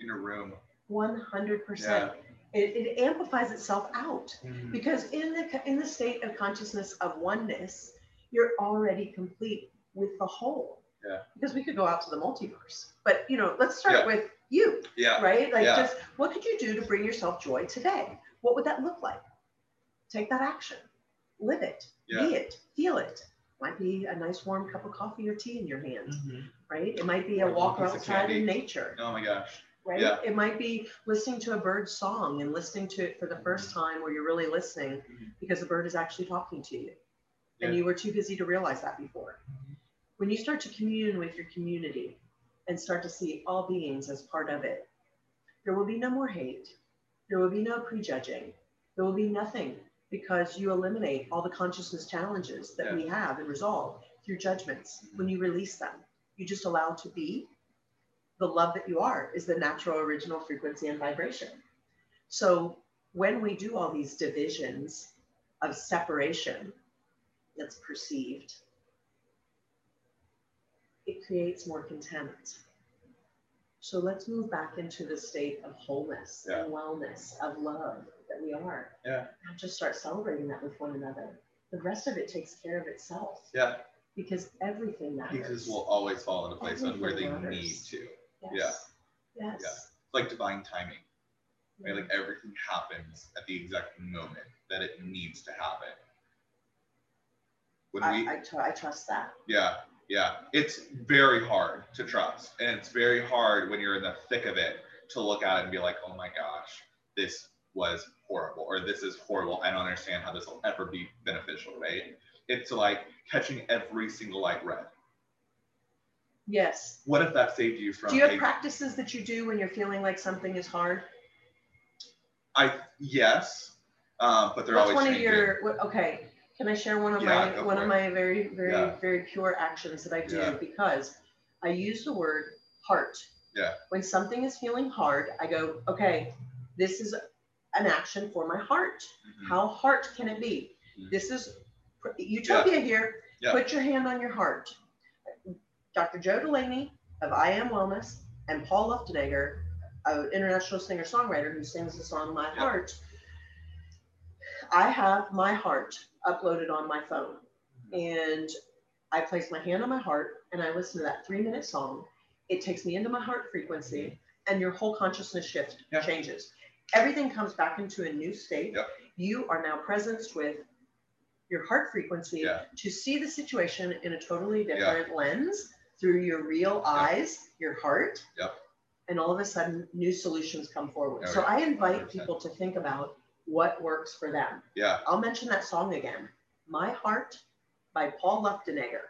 In your room. 100%. It, it amplifies itself out Mhm. because in the in the state of consciousness of oneness, you're already complete with the whole. Yeah. Because we could go out to the multiverse, but you know, let's start Yeah. with you, Yeah. right? Like, Yeah. just what could you do to bring yourself joy today? What would that look like? Take that action, live it, Yeah. be it, feel it. Might be a nice warm cup of coffee or tea in your hand, Mhm. right? It might be a Or walk outside in nature Oh my gosh. Right? Yeah. It might be listening to a bird song and listening to it for the first mm-hmm. time where you're really listening Mhm. because the bird is actually talking to you. And you were too busy to realize that before. Mm-hmm. When you start to commune with your community and start to see all beings as part of it, there will be no more hate. There will be no prejudging. There will be nothing because you eliminate all the consciousness challenges that Yeah. we have and resolve through judgments when mm-hmm. you release them. You just allow to be the love that you are is the natural original frequency and vibration. So when we do all these divisions of separation that's perceived, it creates more contempt. So let's move back into the state of wholeness Yeah. and wellness, of love that we are. Yeah. Now just start celebrating that with one another. The rest of it takes care of itself Yeah. because everything matters. Pieces will always fall into place on where they Everything need to. Yeah. Yes. Yeah. It's like divine timing. Right? Like everything happens at the exact moment that it needs to happen. When we I, I, tr- I trust that. Yeah, yeah. It's very hard to trust. And it's very hard when you're in the thick of it to look at it and be like, oh my gosh, this was horrible, or this is horrible. I don't understand how this will ever be beneficial, right? It's like catching every single light red. Yes. What if that saved you from Do you have a- practices that you do when you're feeling like something is hard? I yes, um, but they're What's always one of your what, okay? Can I share one of Yeah, my one of it. my very very Yeah. very pure actions that I do Yeah. because I use the word heart. Yeah. When something is feeling hard, I go, okay, this is an action for my heart. Mhm. How heart can it be? Mhm. This is utopia here. Yeah. Put your hand on your heart. Dr. Joe Delaney of I Am Wellness and Paul Luftenegger, an international singer songwriter who sings the song My Heart. I have my heart uploaded on my phone and I place my hand on my heart and I listen to that three minute song. It takes me into my heart frequency and your whole consciousness shift Yeah. changes. Everything comes back into a new state. Yep. You are now presenced with your heart frequency Yeah. to see the situation in a totally different lens through your real eyes, your heart. Yep. And all of a sudden, new solutions come forward. Oh, so yeah. I invite 100%. people to think about what works for them. Yeah, I'll mention that song again. My Heart by Paul Luftenegger.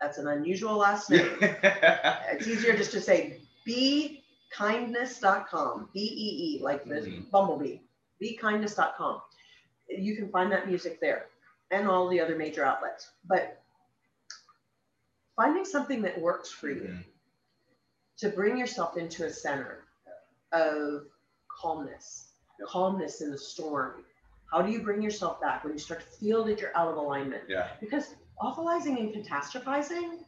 That's an unusual last name. it's easier just to say beekindness.com. B E E, like the Mhm. bumblebee. Beekindness.com. You can find that music there and all the other major outlets. But finding something that works for you Mhm. to bring yourself into a center of calmness, Yep. calmness in the storm. How do you bring yourself back when you start to feel that you're out of alignment? yeah. Because awfulizing and catastrophizing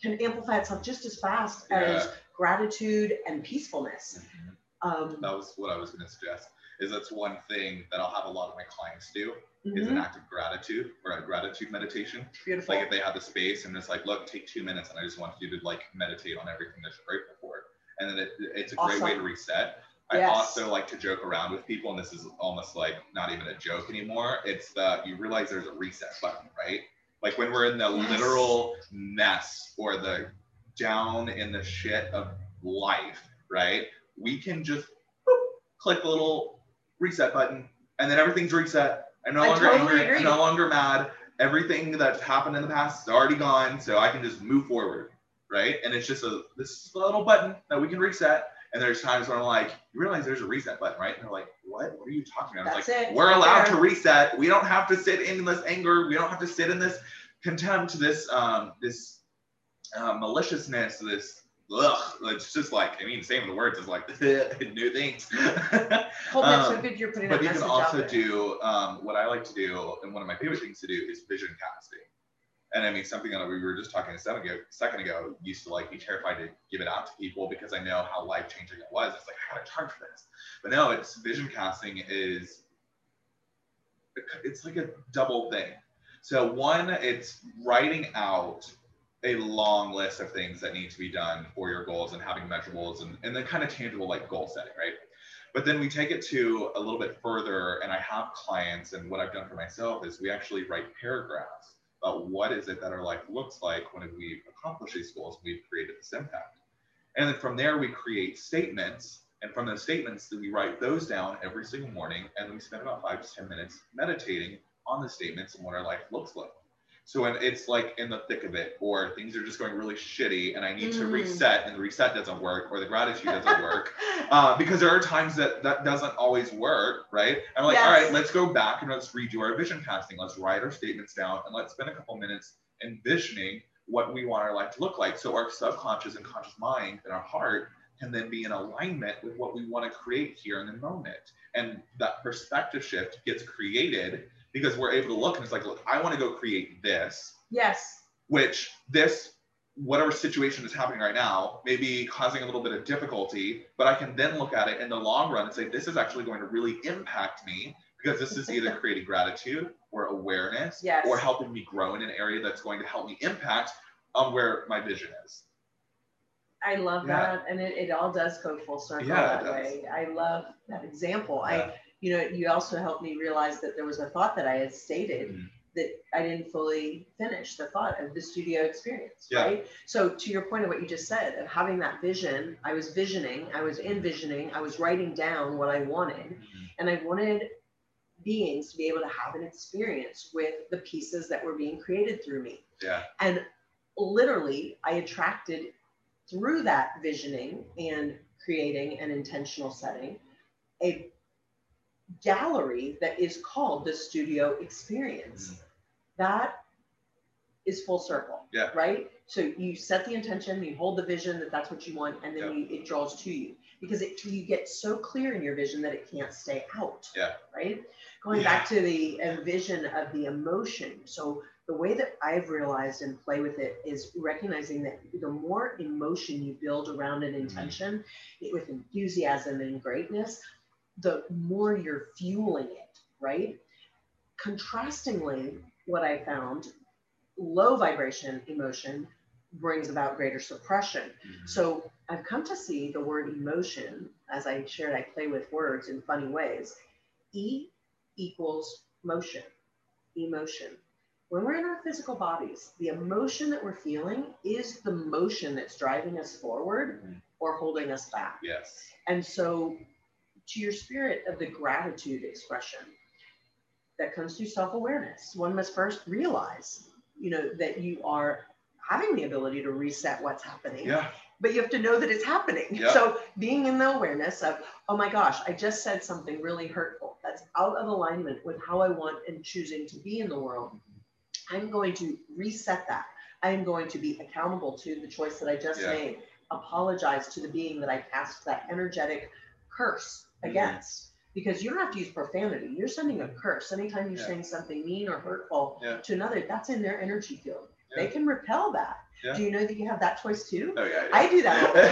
can amplify itself just as fast as gratitude and peacefulness. Mhm. Um, That was what I was going to suggest. Is that's one thing that I'll have a lot of my clients do is mhm, an act of gratitude or a gratitude meditation. beautiful. Like if they have the space and it's like, look, take two minutes and I just want you to like meditate on everything that you're grateful for. And then it, it's a great way to Awesome. reset. I Yes. also like to joke around with people, and this is almost like not even a joke anymore. It's that you realize there's a reset button, right? Like when we're in the Yes. literal mess or the down in the shit of life, right? We can just boop, click a little reset button, and then everything's reset. I'm no I longer totally angry. agree. I'm no longer mad. Everything that's happened in the past is already gone, so I can just move forward, right? And it's just a this little button that we can reset. And there's times when I'm like, you realize there's a reset button, right? And they're like, what? What are you talking about? That's I'm like, it. we're allowed to reset. We don't have to sit in this anger. We don't have to sit in this contempt, this um, this uh, maliciousness, this ugh. It's just like I mean, saying the words is like new things. Hold on, so Um, good you're putting but you can also do um, what I like to do, and one of my favorite things to do is vision casting. And I mean, something that we were just talking a second ago, second ago used to like be terrified to give it out to people because I know how life changing it was. It's like I gotta charge for this, but no, it's vision casting is it's like a double thing. So one, it's writing out a long list of things that need to be done for your goals and having measurables and, and then kind of tangible like goal setting, right? But then we take it to a little bit further, and I have clients, and what I've done for myself is we actually write paragraphs about what is it that our life looks like when we've accomplished these goals, and we've created this impact. And then from there, we create statements. And from those statements, that we write those down every single morning, and we spend about five to 10 minutes meditating on the statements and what our life looks like. So when it's like in the thick of it, or things are just going really shitty, and I need to Mm. reset, and the reset doesn't work, or the gratitude doesn't work, uh, because there are times that that doesn't always work, right? I'm like, all Yes. right, let's go back and let's redo our vision casting. Let's write our statements down, and let's spend a couple minutes envisioning what we want our life to look like. So our subconscious and conscious mind and our heart can then be in alignment with what we want to create here in the moment. And that perspective shift gets created because we're able to look and it's like, look, I want to go create this Yes. which this whatever situation is happening right now may be causing a little bit of difficulty but i can then look at it in the long run and say this is actually going to really impact me because this is either creating gratitude or awareness Yes. or helping me grow in an area that's going to help me impact on where my vision is I love Yeah. that. And it, it all does go full circle Yeah, that way. I love that example. Yeah. I, you know, you also helped me realize that there was a thought that I had stated Mhm. that I didn't fully finish the thought of the studio experience, Yeah. right? So to your point of what you just said, of having that vision, I was visioning, I was envisioning, I was writing down what I wanted, and I wanted beings to be able to have an experience with the pieces that were being created through me. yeah And literally, I attracted through that visioning and creating an intentional setting a gallery that is called the studio experience. Mhm. That is full circle. Yeah. Right? So you set the intention, you hold the vision that that's what you want, and then Yeah. you, it draws to you because it, you get so clear in your vision that it can't stay out. Yeah. Right? Going back to the vision of the emotion. So the way that I've realized and play with it is recognizing that the more emotion you build around an intention it- with enthusiasm and greatness, the more you're fueling it, right? Contrastingly, what I found, low vibration emotion brings about greater suppression. Mhm. So I've come to see the word emotion, as I shared, I play with words in funny ways. E equals motion, emotion. When we're in our physical bodies, the emotion that we're feeling is the motion that's driving us forward Mhm. or holding us back. yes And so, to your spirit of the gratitude expression, that comes through self-awareness. One must first realize, you know, that you are having the ability to reset what's happening. Yeah. But you have to know that it's happening. Yeah. So being in the awareness of, oh my gosh, I just said something really hurtful. That's out of alignment with how I want and choosing to be in the world. I'm going to reset that. I am going to be accountable to the choice that I just Yeah. made. Apologize to the being that I cast that energetic curse. Against. Mm-hmm. Because you don't have to use profanity. You're sending a curse. Anytime you're Yeah. saying something mean or hurtful Yeah. to another, that's in their energy field. They can repel that. Yeah. Do you know that you have that choice too? Oh yeah. I do that all the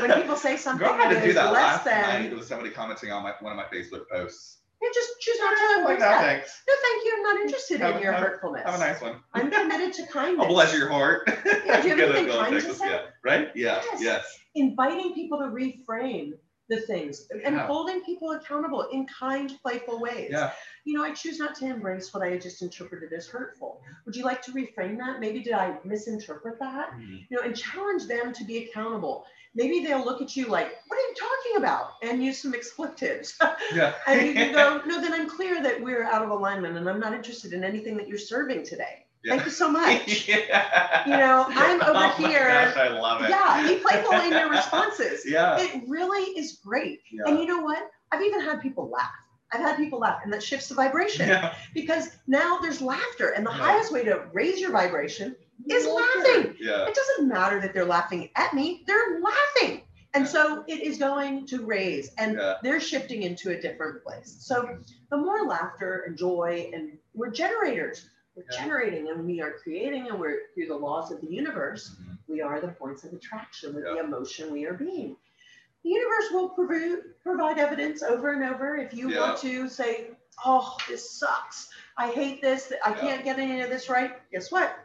time. when people say something Girl, that to do that less last than, night. It was somebody commenting on my one of my Facebook posts. you just choose not to like, no, that. thanks. No, thank you. I'm not interested Have- in your have- hurtfulness. Have a nice one. I'm committed to kindness. Oh, bless your heart. Yeah, do you have anything kind to say? Yeah. Right? Yeah. Yes. Yes. Inviting people to reframe the things and Yeah. holding people accountable in kind, playful ways. Yeah. You know, I choose not to embrace what I just interpreted as hurtful. Would you like to reframe that? Maybe did I misinterpret that? Mhm. You know, and challenge them to be accountable. Maybe they'll look at you like, what are you talking about? And use some expletives. Yeah. and you can go, no, then I'm clear that we're out of alignment and I'm not interested in anything that you're serving today. Yeah. Thank you so much. yeah. You know, I'm oh over oh my here. Gosh, I love it. Yeah, be playful in your responses. Yeah. It really is great. Yeah. And you know what? I've even had people laugh. I've had people laugh, and that shifts the vibration Yeah. because now there's laughter. And the Yeah. highest way to raise your vibration is laughing. Yeah. It doesn't matter that they're laughing at me, they're laughing. And so it is going to raise, and Yeah. they're shifting into a different place. So the more laughter and joy, and we're generators. We're Yeah. generating and we are creating, and we're through the laws of the universe Mhm. we are the points of attraction with the emotion we are being. The universe will provi- provide evidence over and over. If you Yeah. want to say, oh, this sucks. I hate this. I Yeah. can't get any of this right. Guess what?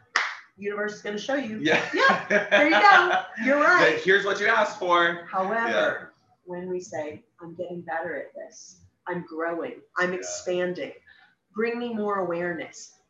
universe is going to show you. Yeah. Yeah, there you go. You're right. Here's what you asked for. However, when we say, I'm getting better at this, I'm growing, I'm Yeah. expanding, bring me more awareness.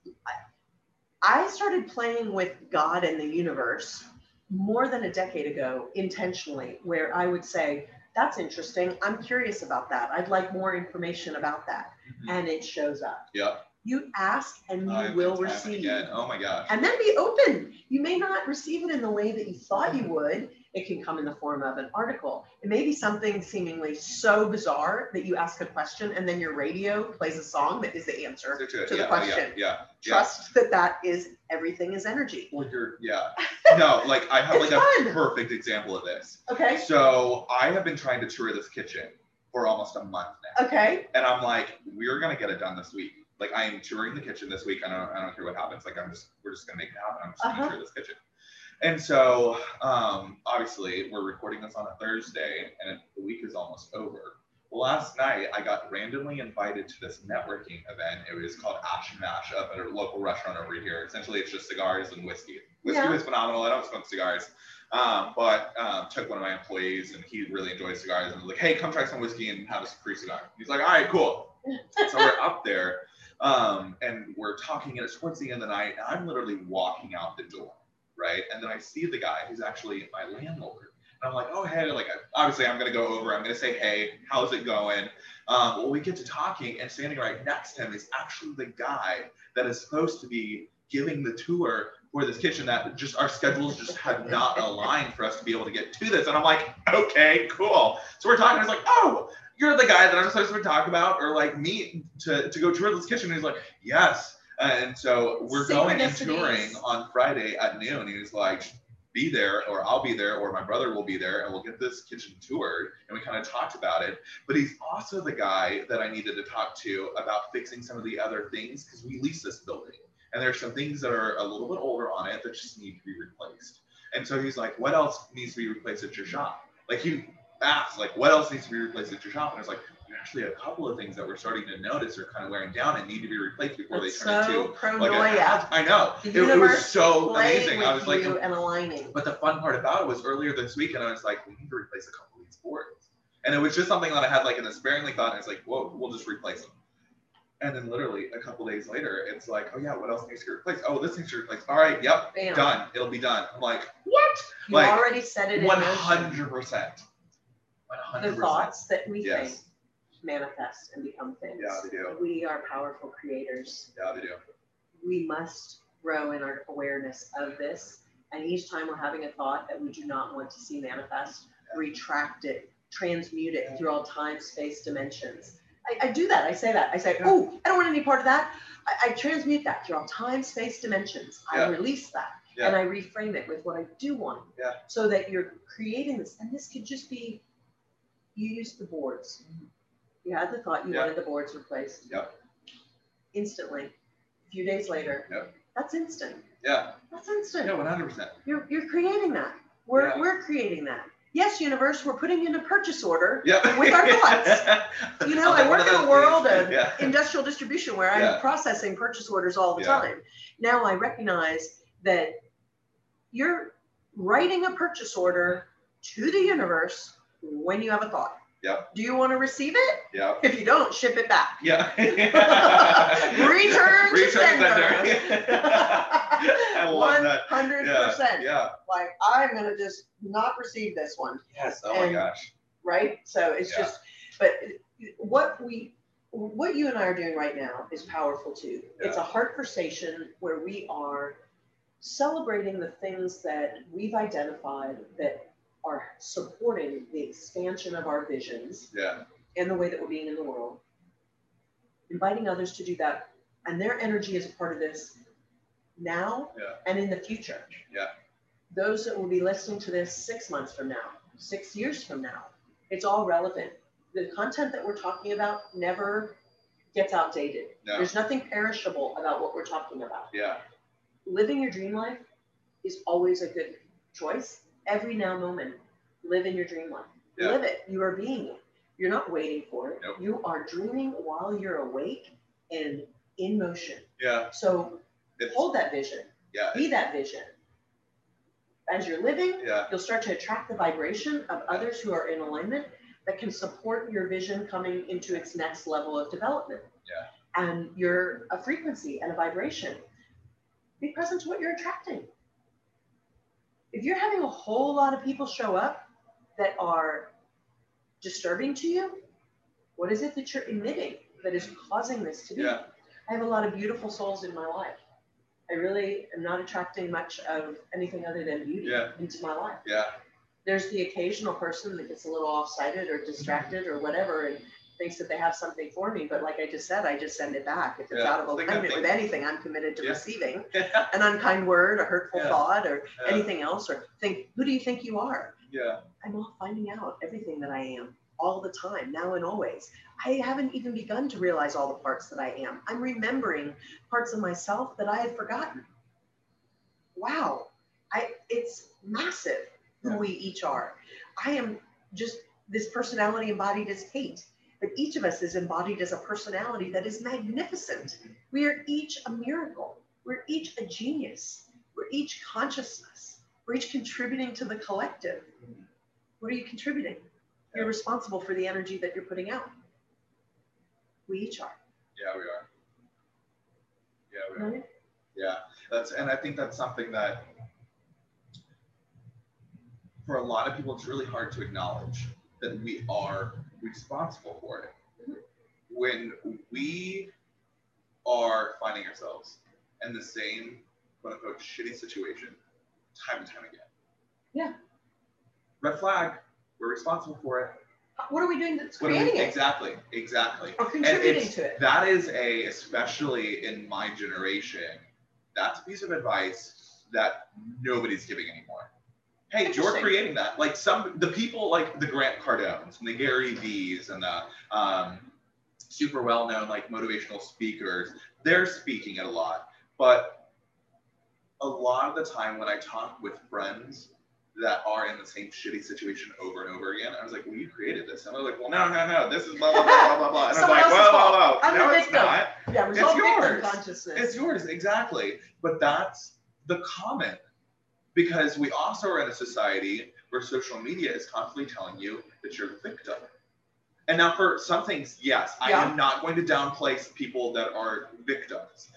I- started playing with God and the universe more than a decade ago, intentionally, where I would say, That's interesting. I'm curious about that. I'd like more information about that. Mm-hmm. And it shows up. Yep. You ask and you will receive. Again. Oh my gosh. And then be open. You may not receive it in the way that you thought you would. It can come in the form of an article. It may be something seemingly so bizarre that you ask a question and then your radio plays a song that is the answer. To to the question. Yeah. Yeah. yeah, Trust that that is everything is energy. Well, you're, yeah. No, like I have like a perfect example of this. Okay. So I have been trying to tour this kitchen for almost a month now. Okay. And I'm like, we're gonna get it done this week. Like I am touring the kitchen this week. I don't I don't care what happens. Like I'm just we're just gonna make it happen. I'm just gonna Uh-huh. tour this kitchen. And so um obviously we're recording this on a Thursday and the week is almost over. Last night I got randomly invited to this networking event. It was called Ash Mash up at a local restaurant over here. Essentially it's just cigars and whiskey. Whiskey Yeah. was phenomenal. I don't smoke cigars. Um, but um, took one of my employees and he really enjoys cigars and was like, hey, come try some whiskey and have a free cigar. He's like, all right, cool. so we're up there um, and we're talking and it's towards the end of the night and I'm literally walking out the door, right? And then I see the guy who's actually my landlord. And I'm like, oh, hey, like, obviously I'm going to go over, I'm going to say, hey, how's it going? Um, well, we get to talking and standing right next to him is actually the guy that is supposed to be giving the tour for this kitchen that just our schedules just have not aligned for us to be able to get to this. And I'm like, okay, cool. So we're talking. It's like, oh, you're the guy that I'm supposed to talk about, or like meet to, to go tour this kitchen. And he's like, yes. And so we're going and touring on Friday at noon. He was like, be there, or I'll be there, or my brother will be there, and we'll get this kitchen toured. And we kind of talked about it. But he's also the guy that I needed to talk to about fixing some of the other things because we lease this building and there's some things that are a little bit older on it that just need to be replaced. And so he's like, what else needs to be replaced at your shop? Like he asked, like, what else needs to be replaced at your shop? And I was like, "There's actually a couple of things that we're starting to notice are kind of wearing down and need to be replaced before That's they turn so into pro like a. I know. The It, it was so amazing. I was like, and aligning. but the fun part about it was earlier this week, and I was like, we need to replace a couple of these boards. And it was just something that I had like an sparingly thought, and it's like, whoa, we'll just replace them. And then literally a couple days later, it's like, oh yeah, what else needs to be replaced? Oh, this needs to be replaced. All right, yep, Bam. done. It'll be done. I'm like, What? You Like, already said it in one hundred percent. The hundred percent. thoughts that we Yes. think manifest and become things. Yeah, they do. We are powerful creators. Yeah, they do. We must grow in our awareness of this. And each time we're having a thought that we do not want to see manifest, retract it, transmute it through all time, space, dimensions. I, I do that. I say that. I say, oh, I don't want any part of that. I, I transmute that through all time, space, dimensions. I Yeah. release that Yeah. and I reframe it with what I do want. Yeah. So that you're creating this. And this could just be you use the boards. Mm-hmm. You had the thought you Yeah. wanted the boards replaced. Yep. Instantly. A few days later. Yep. That's instant. Yeah. That's instant. Yeah, one hundred percent. You're, you're creating that. We're, Yeah. we're creating that. Yes, universe, we're putting in a purchase order. Yeah. With our thoughts. You know, I work in a world of Yeah. industrial distribution where Yeah. I'm processing purchase orders all the Yeah. time. Now I recognize that you're writing a purchase order to the universe when you have a thought. Yep. Do you want to receive it? Yeah. If you don't, ship it back. Yeah. Return to Return sender. I love that. Hundred Yeah. percent. Yeah. Like I'm gonna just not receive this one. Yes. Oh my gosh. right? So it's Yeah. just, but what we, what you and I are doing right now is powerful too. It's a heart conversation where we are celebrating the things that we've identified that are supporting the expansion of our visions Yeah. and the way that we're being in the world. Inviting others to do that, and their energy is a part of this now Yeah. and in the future. Yeah. Those that will be listening to this six months from now, six years from now, it's all relevant. The content that we're talking about never gets outdated. No. There's nothing perishable about what we're talking about. Yeah. Living your dream life is always a good choice. Every now moment, live in your dream life. Yeah. Live it. You are being it. You're not waiting for it. Nope. You are dreaming while you're awake and in motion. Yeah. So It's, hold that vision. yeah. Be that vision. As you're living, Yeah. you'll start to attract the vibration of others who are in alignment that can support your vision coming into its next level of development. Yeah. And you're a frequency and a vibration. Be present to what you're attracting. If you're having a whole lot of people show up that are disturbing to you, what is it that you're emitting that is causing this to be? Yeah. I have a lot of beautiful souls in my life. I really am not attracting much of anything other than beauty Yeah. into my life. Yeah. There's the occasional person that gets a little off-sided or distracted or whatever and thinks that they have something for me. But like I just said, I just send it back. If it's Yeah. out of alignment with anything, I'm committed to Yeah. receiving an unkind word, a hurtful Yeah. thought, or anything else. Or think, who do you think you are? Yeah. I'm all finding out everything that I am all the time, now and always. I haven't even begun to realize all the parts that I am. I'm remembering parts of myself that I had forgotten. Wow, I it's massive who we each are. I am just this personality embodied as hate, but each of us is embodied as a personality that is magnificent. We are each a miracle. We're each a genius. We're each consciousness. We're each contributing to the collective. What are you contributing? You're responsible for the energy that you're putting out. We each are. Yeah, we are. Yeah, we are. Right? Yeah, that's and I think that's something that for a lot of people it's really hard to acknowledge that we are responsible for it. Mhm. When we are finding ourselves in the same quote unquote shitty situation time and time again. Yeah. Red flag, we're responsible for it. What are we doing that's What are we- creating it Exactly, exactly. or contributing to it? That is a, especially in my generation, that's a piece of advice that nobody's giving anymore. Hey, you're creating that. Like some, the people like the Grant Cardones and the Gary V's and the um, super well-known like motivational speakers, they're speaking it a lot. But a lot of the time when I talk with friends that are in the same shitty situation over and over again, I was like, well, you created this. And they're like, well, no, no, no, this is blah, blah, blah, blah, blah. And I'm like, whoa, whoa, whoa. I'm no, it's not. Yeah, it's yours. It's yours, exactly. But that's the common because we also are in a society where social media is constantly telling you that you're the victim. And now, for some things, yes, I am not going to downplay people that are victims,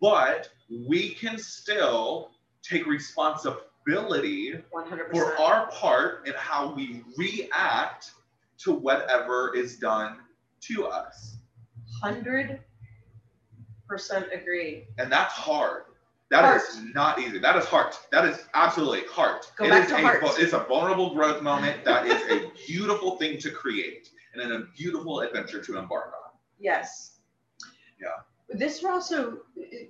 but we can still take responsibility 100%. for our part in how we react to whatever is done to us. Hundred percent agree. And that's hard. That is Heart. not easy. That is heart. That is absolutely heart. Go It back is to a, heart. It's a vulnerable growth moment. That is a beautiful thing to create and then a beautiful adventure to embark on. Yes. Yeah. This also,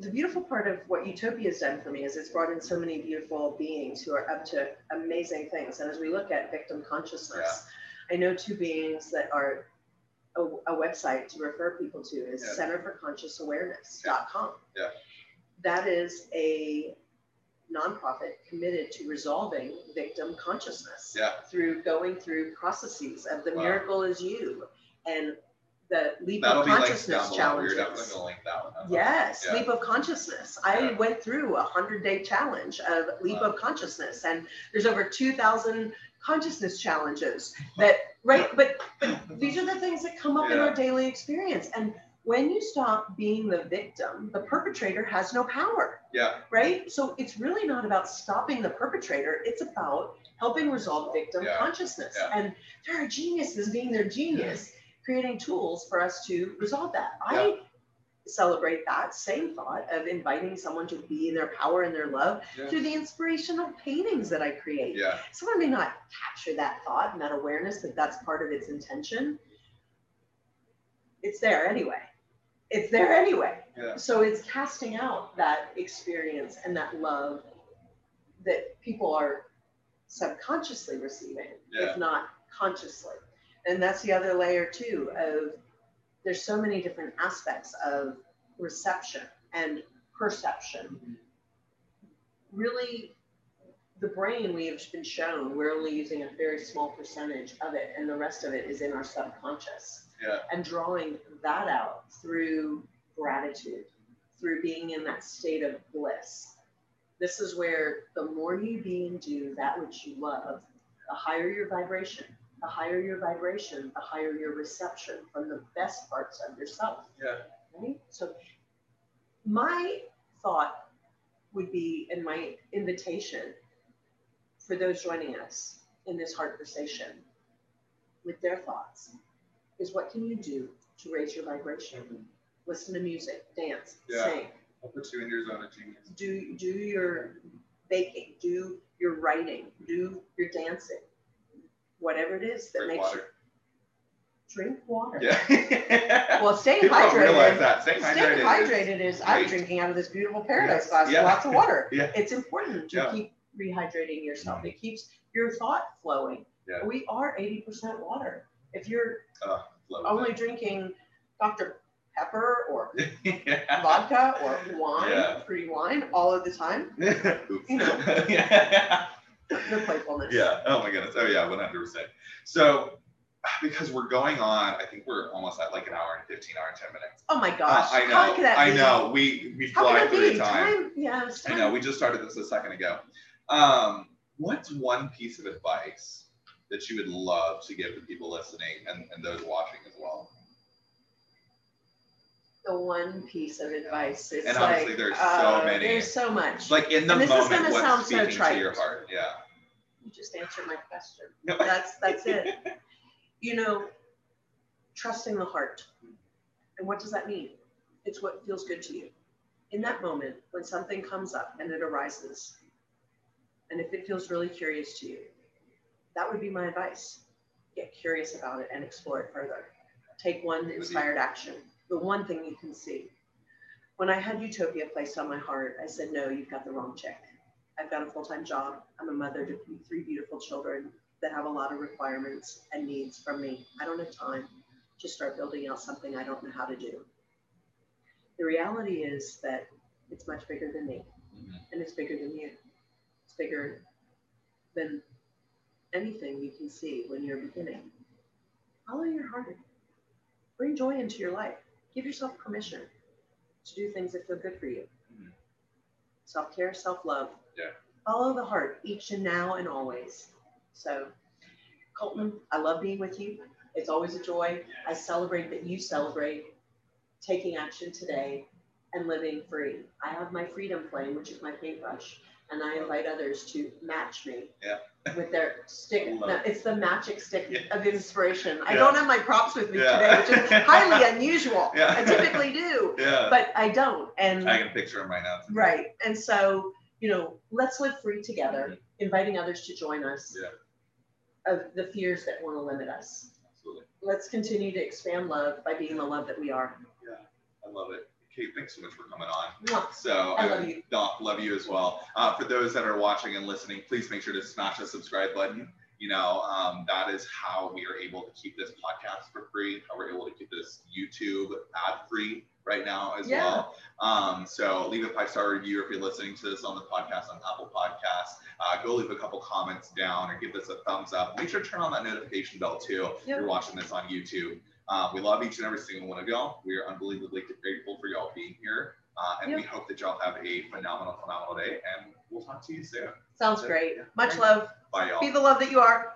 the beautiful part of what Utopia has done for me is it's brought in so many beautiful beings who are up to amazing things. And as we look at victim consciousness, I know two beings that are a, a website to refer people to is Yeah. Center for Conscious Awareness.com. Yeah. That is a nonprofit committed to resolving victim consciousness Yeah. through going through processes of the Wow. miracle is you and the leap That'll of consciousness down below. We're challenges. definitely gonna link that one. up. Yes, Yeah. leap of consciousness. I Yeah. went through a hundred day challenge of leap Wow. of consciousness, and there's over two thousand consciousness challenges that right. But but these are the things that come up in our daily experience, and when you stop being the victim, the perpetrator has no power, Yeah. right? So it's really not about stopping the perpetrator; it's about helping resolve victim Yeah. consciousness. Yeah. And there are geniuses being their genius, creating tools for us to resolve that. I celebrate that same thought of inviting someone to be in their power and their love Yeah. through the inspirational paintings that I create. Yeah. Someone may not capture that thought and that awareness that that's part of its intention. It's there anyway. It's there anyway. Yeah. So it's casting out that experience and that love that people are subconsciously receiving, Yeah. if not consciously. And that's the other layer too of there's so many different aspects of reception and perception. Really, the brain we have been shown we're only using a very small percentage of it, and the rest of it is in our subconscious Yeah. and drawing that out through gratitude, through being in that state of bliss. This is where the more you be and do that which you love, the higher your vibration. The higher your vibration, the higher your reception from the best parts of yourself. Yeah. Right? So, my thought would be, and my invitation for those joining us in this heart conversation with their thoughts is what can you do to raise your vibration? Listen to music, dance, Yeah. sing, I'll put you in your zone of genius. do do your baking, do your writing, do your dancing, whatever it is that Drink makes water. you drink water. Yeah. Well, staying People don't hydrated. realize that. Staying Staying hydrated. is- is I'm drinking out of this beautiful paradise Yes. glass Yeah. with lots of water. Yeah. It's important to Yeah. keep rehydrating yourself. Mm-hmm. It keeps your thought flowing. Yeah. We are 80% water. If you're Love only drinking Dr. Pepper or yeah. vodka or wine, Yeah. free wine all of the time, You know. yeah. the playfulness. Yeah. Oh my goodness. Oh yeah, one hundred percent. So because we're going on, I think we're almost at like an hour and fifteen, hour and ten minutes. Oh my Uh, gosh. I know. That I know. We we fly through that be? time. Time, yeah, it's I know. We just started this a second ago. Um, what's one piece of advice that you would love to give to people listening and, and those watching as well? the one piece of advice is And like, there's so uh, many. There's so much. Like in the And this is moment, gonna what's sound so speaking to your heart? Yeah. you just answered my question. No. That's that's it. You know, trusting the heart. And what does that mean? It's what feels good to you. In that moment, when something comes up and it arises, and if it feels really curious to you, that would be my advice. Get curious about it and explore it further. Take one inspired action, the one thing you can see. When I had Utopia placed on my heart, I said, No, you've got the wrong check. I've got a full time job. I'm a mother to three beautiful children that have a lot of requirements and needs from me. I don't have time to start building out something I don't know how to do. The reality is that it's much bigger than me Mhm. and it's bigger than you. It's bigger than anything you can see when you're beginning. Follow your heart. Bring joy into your life. Give yourself permission to do things that feel good for you. Mhm. Self care, self love. Yeah. Follow the heart each and now and always. So, Colton, I love being with you. It's always a joy. I celebrate that you celebrate taking action today and living free. I have my freedom flame, which is my paintbrush, and I invite others to match me. Yeah. With their stick. Oh, no, it's the magic stick Yeah. of inspiration. I Yeah. don't have my props with me Yeah. today, which is highly unusual. I typically do, Yeah. but I don't. And I can picture him right now. right. And so, you know, let's live free together, mm-hmm. inviting others to join us. Yeah. Of the fears that want to limit us. Absolutely. Let's continue to expand love by being the love that we are. Yeah, I love it. Kate, thanks so much for coming on. Mwah. So I love you. Doc, love you as well. Uh, for those that are watching and listening, please make sure to smash the subscribe button. You know, um, that is how we are able to keep this podcast for free. How we're able to keep this YouTube ad free right now as Yeah. well. Um, so leave a five star review if you're listening to this on the podcast on Apple Podcasts. Uh, go leave a couple comments down or give this a thumbs up. Make sure to turn on that notification bell too if you're watching this on YouTube. Uh, we love each and every single one of y'all. We are unbelievably grateful for y'all being here. Uh, and we hope that y'all have a phenomenal, phenomenal day. And we'll talk to you soon. Sounds great. Much love. Bye, y'all. Be the love that you are.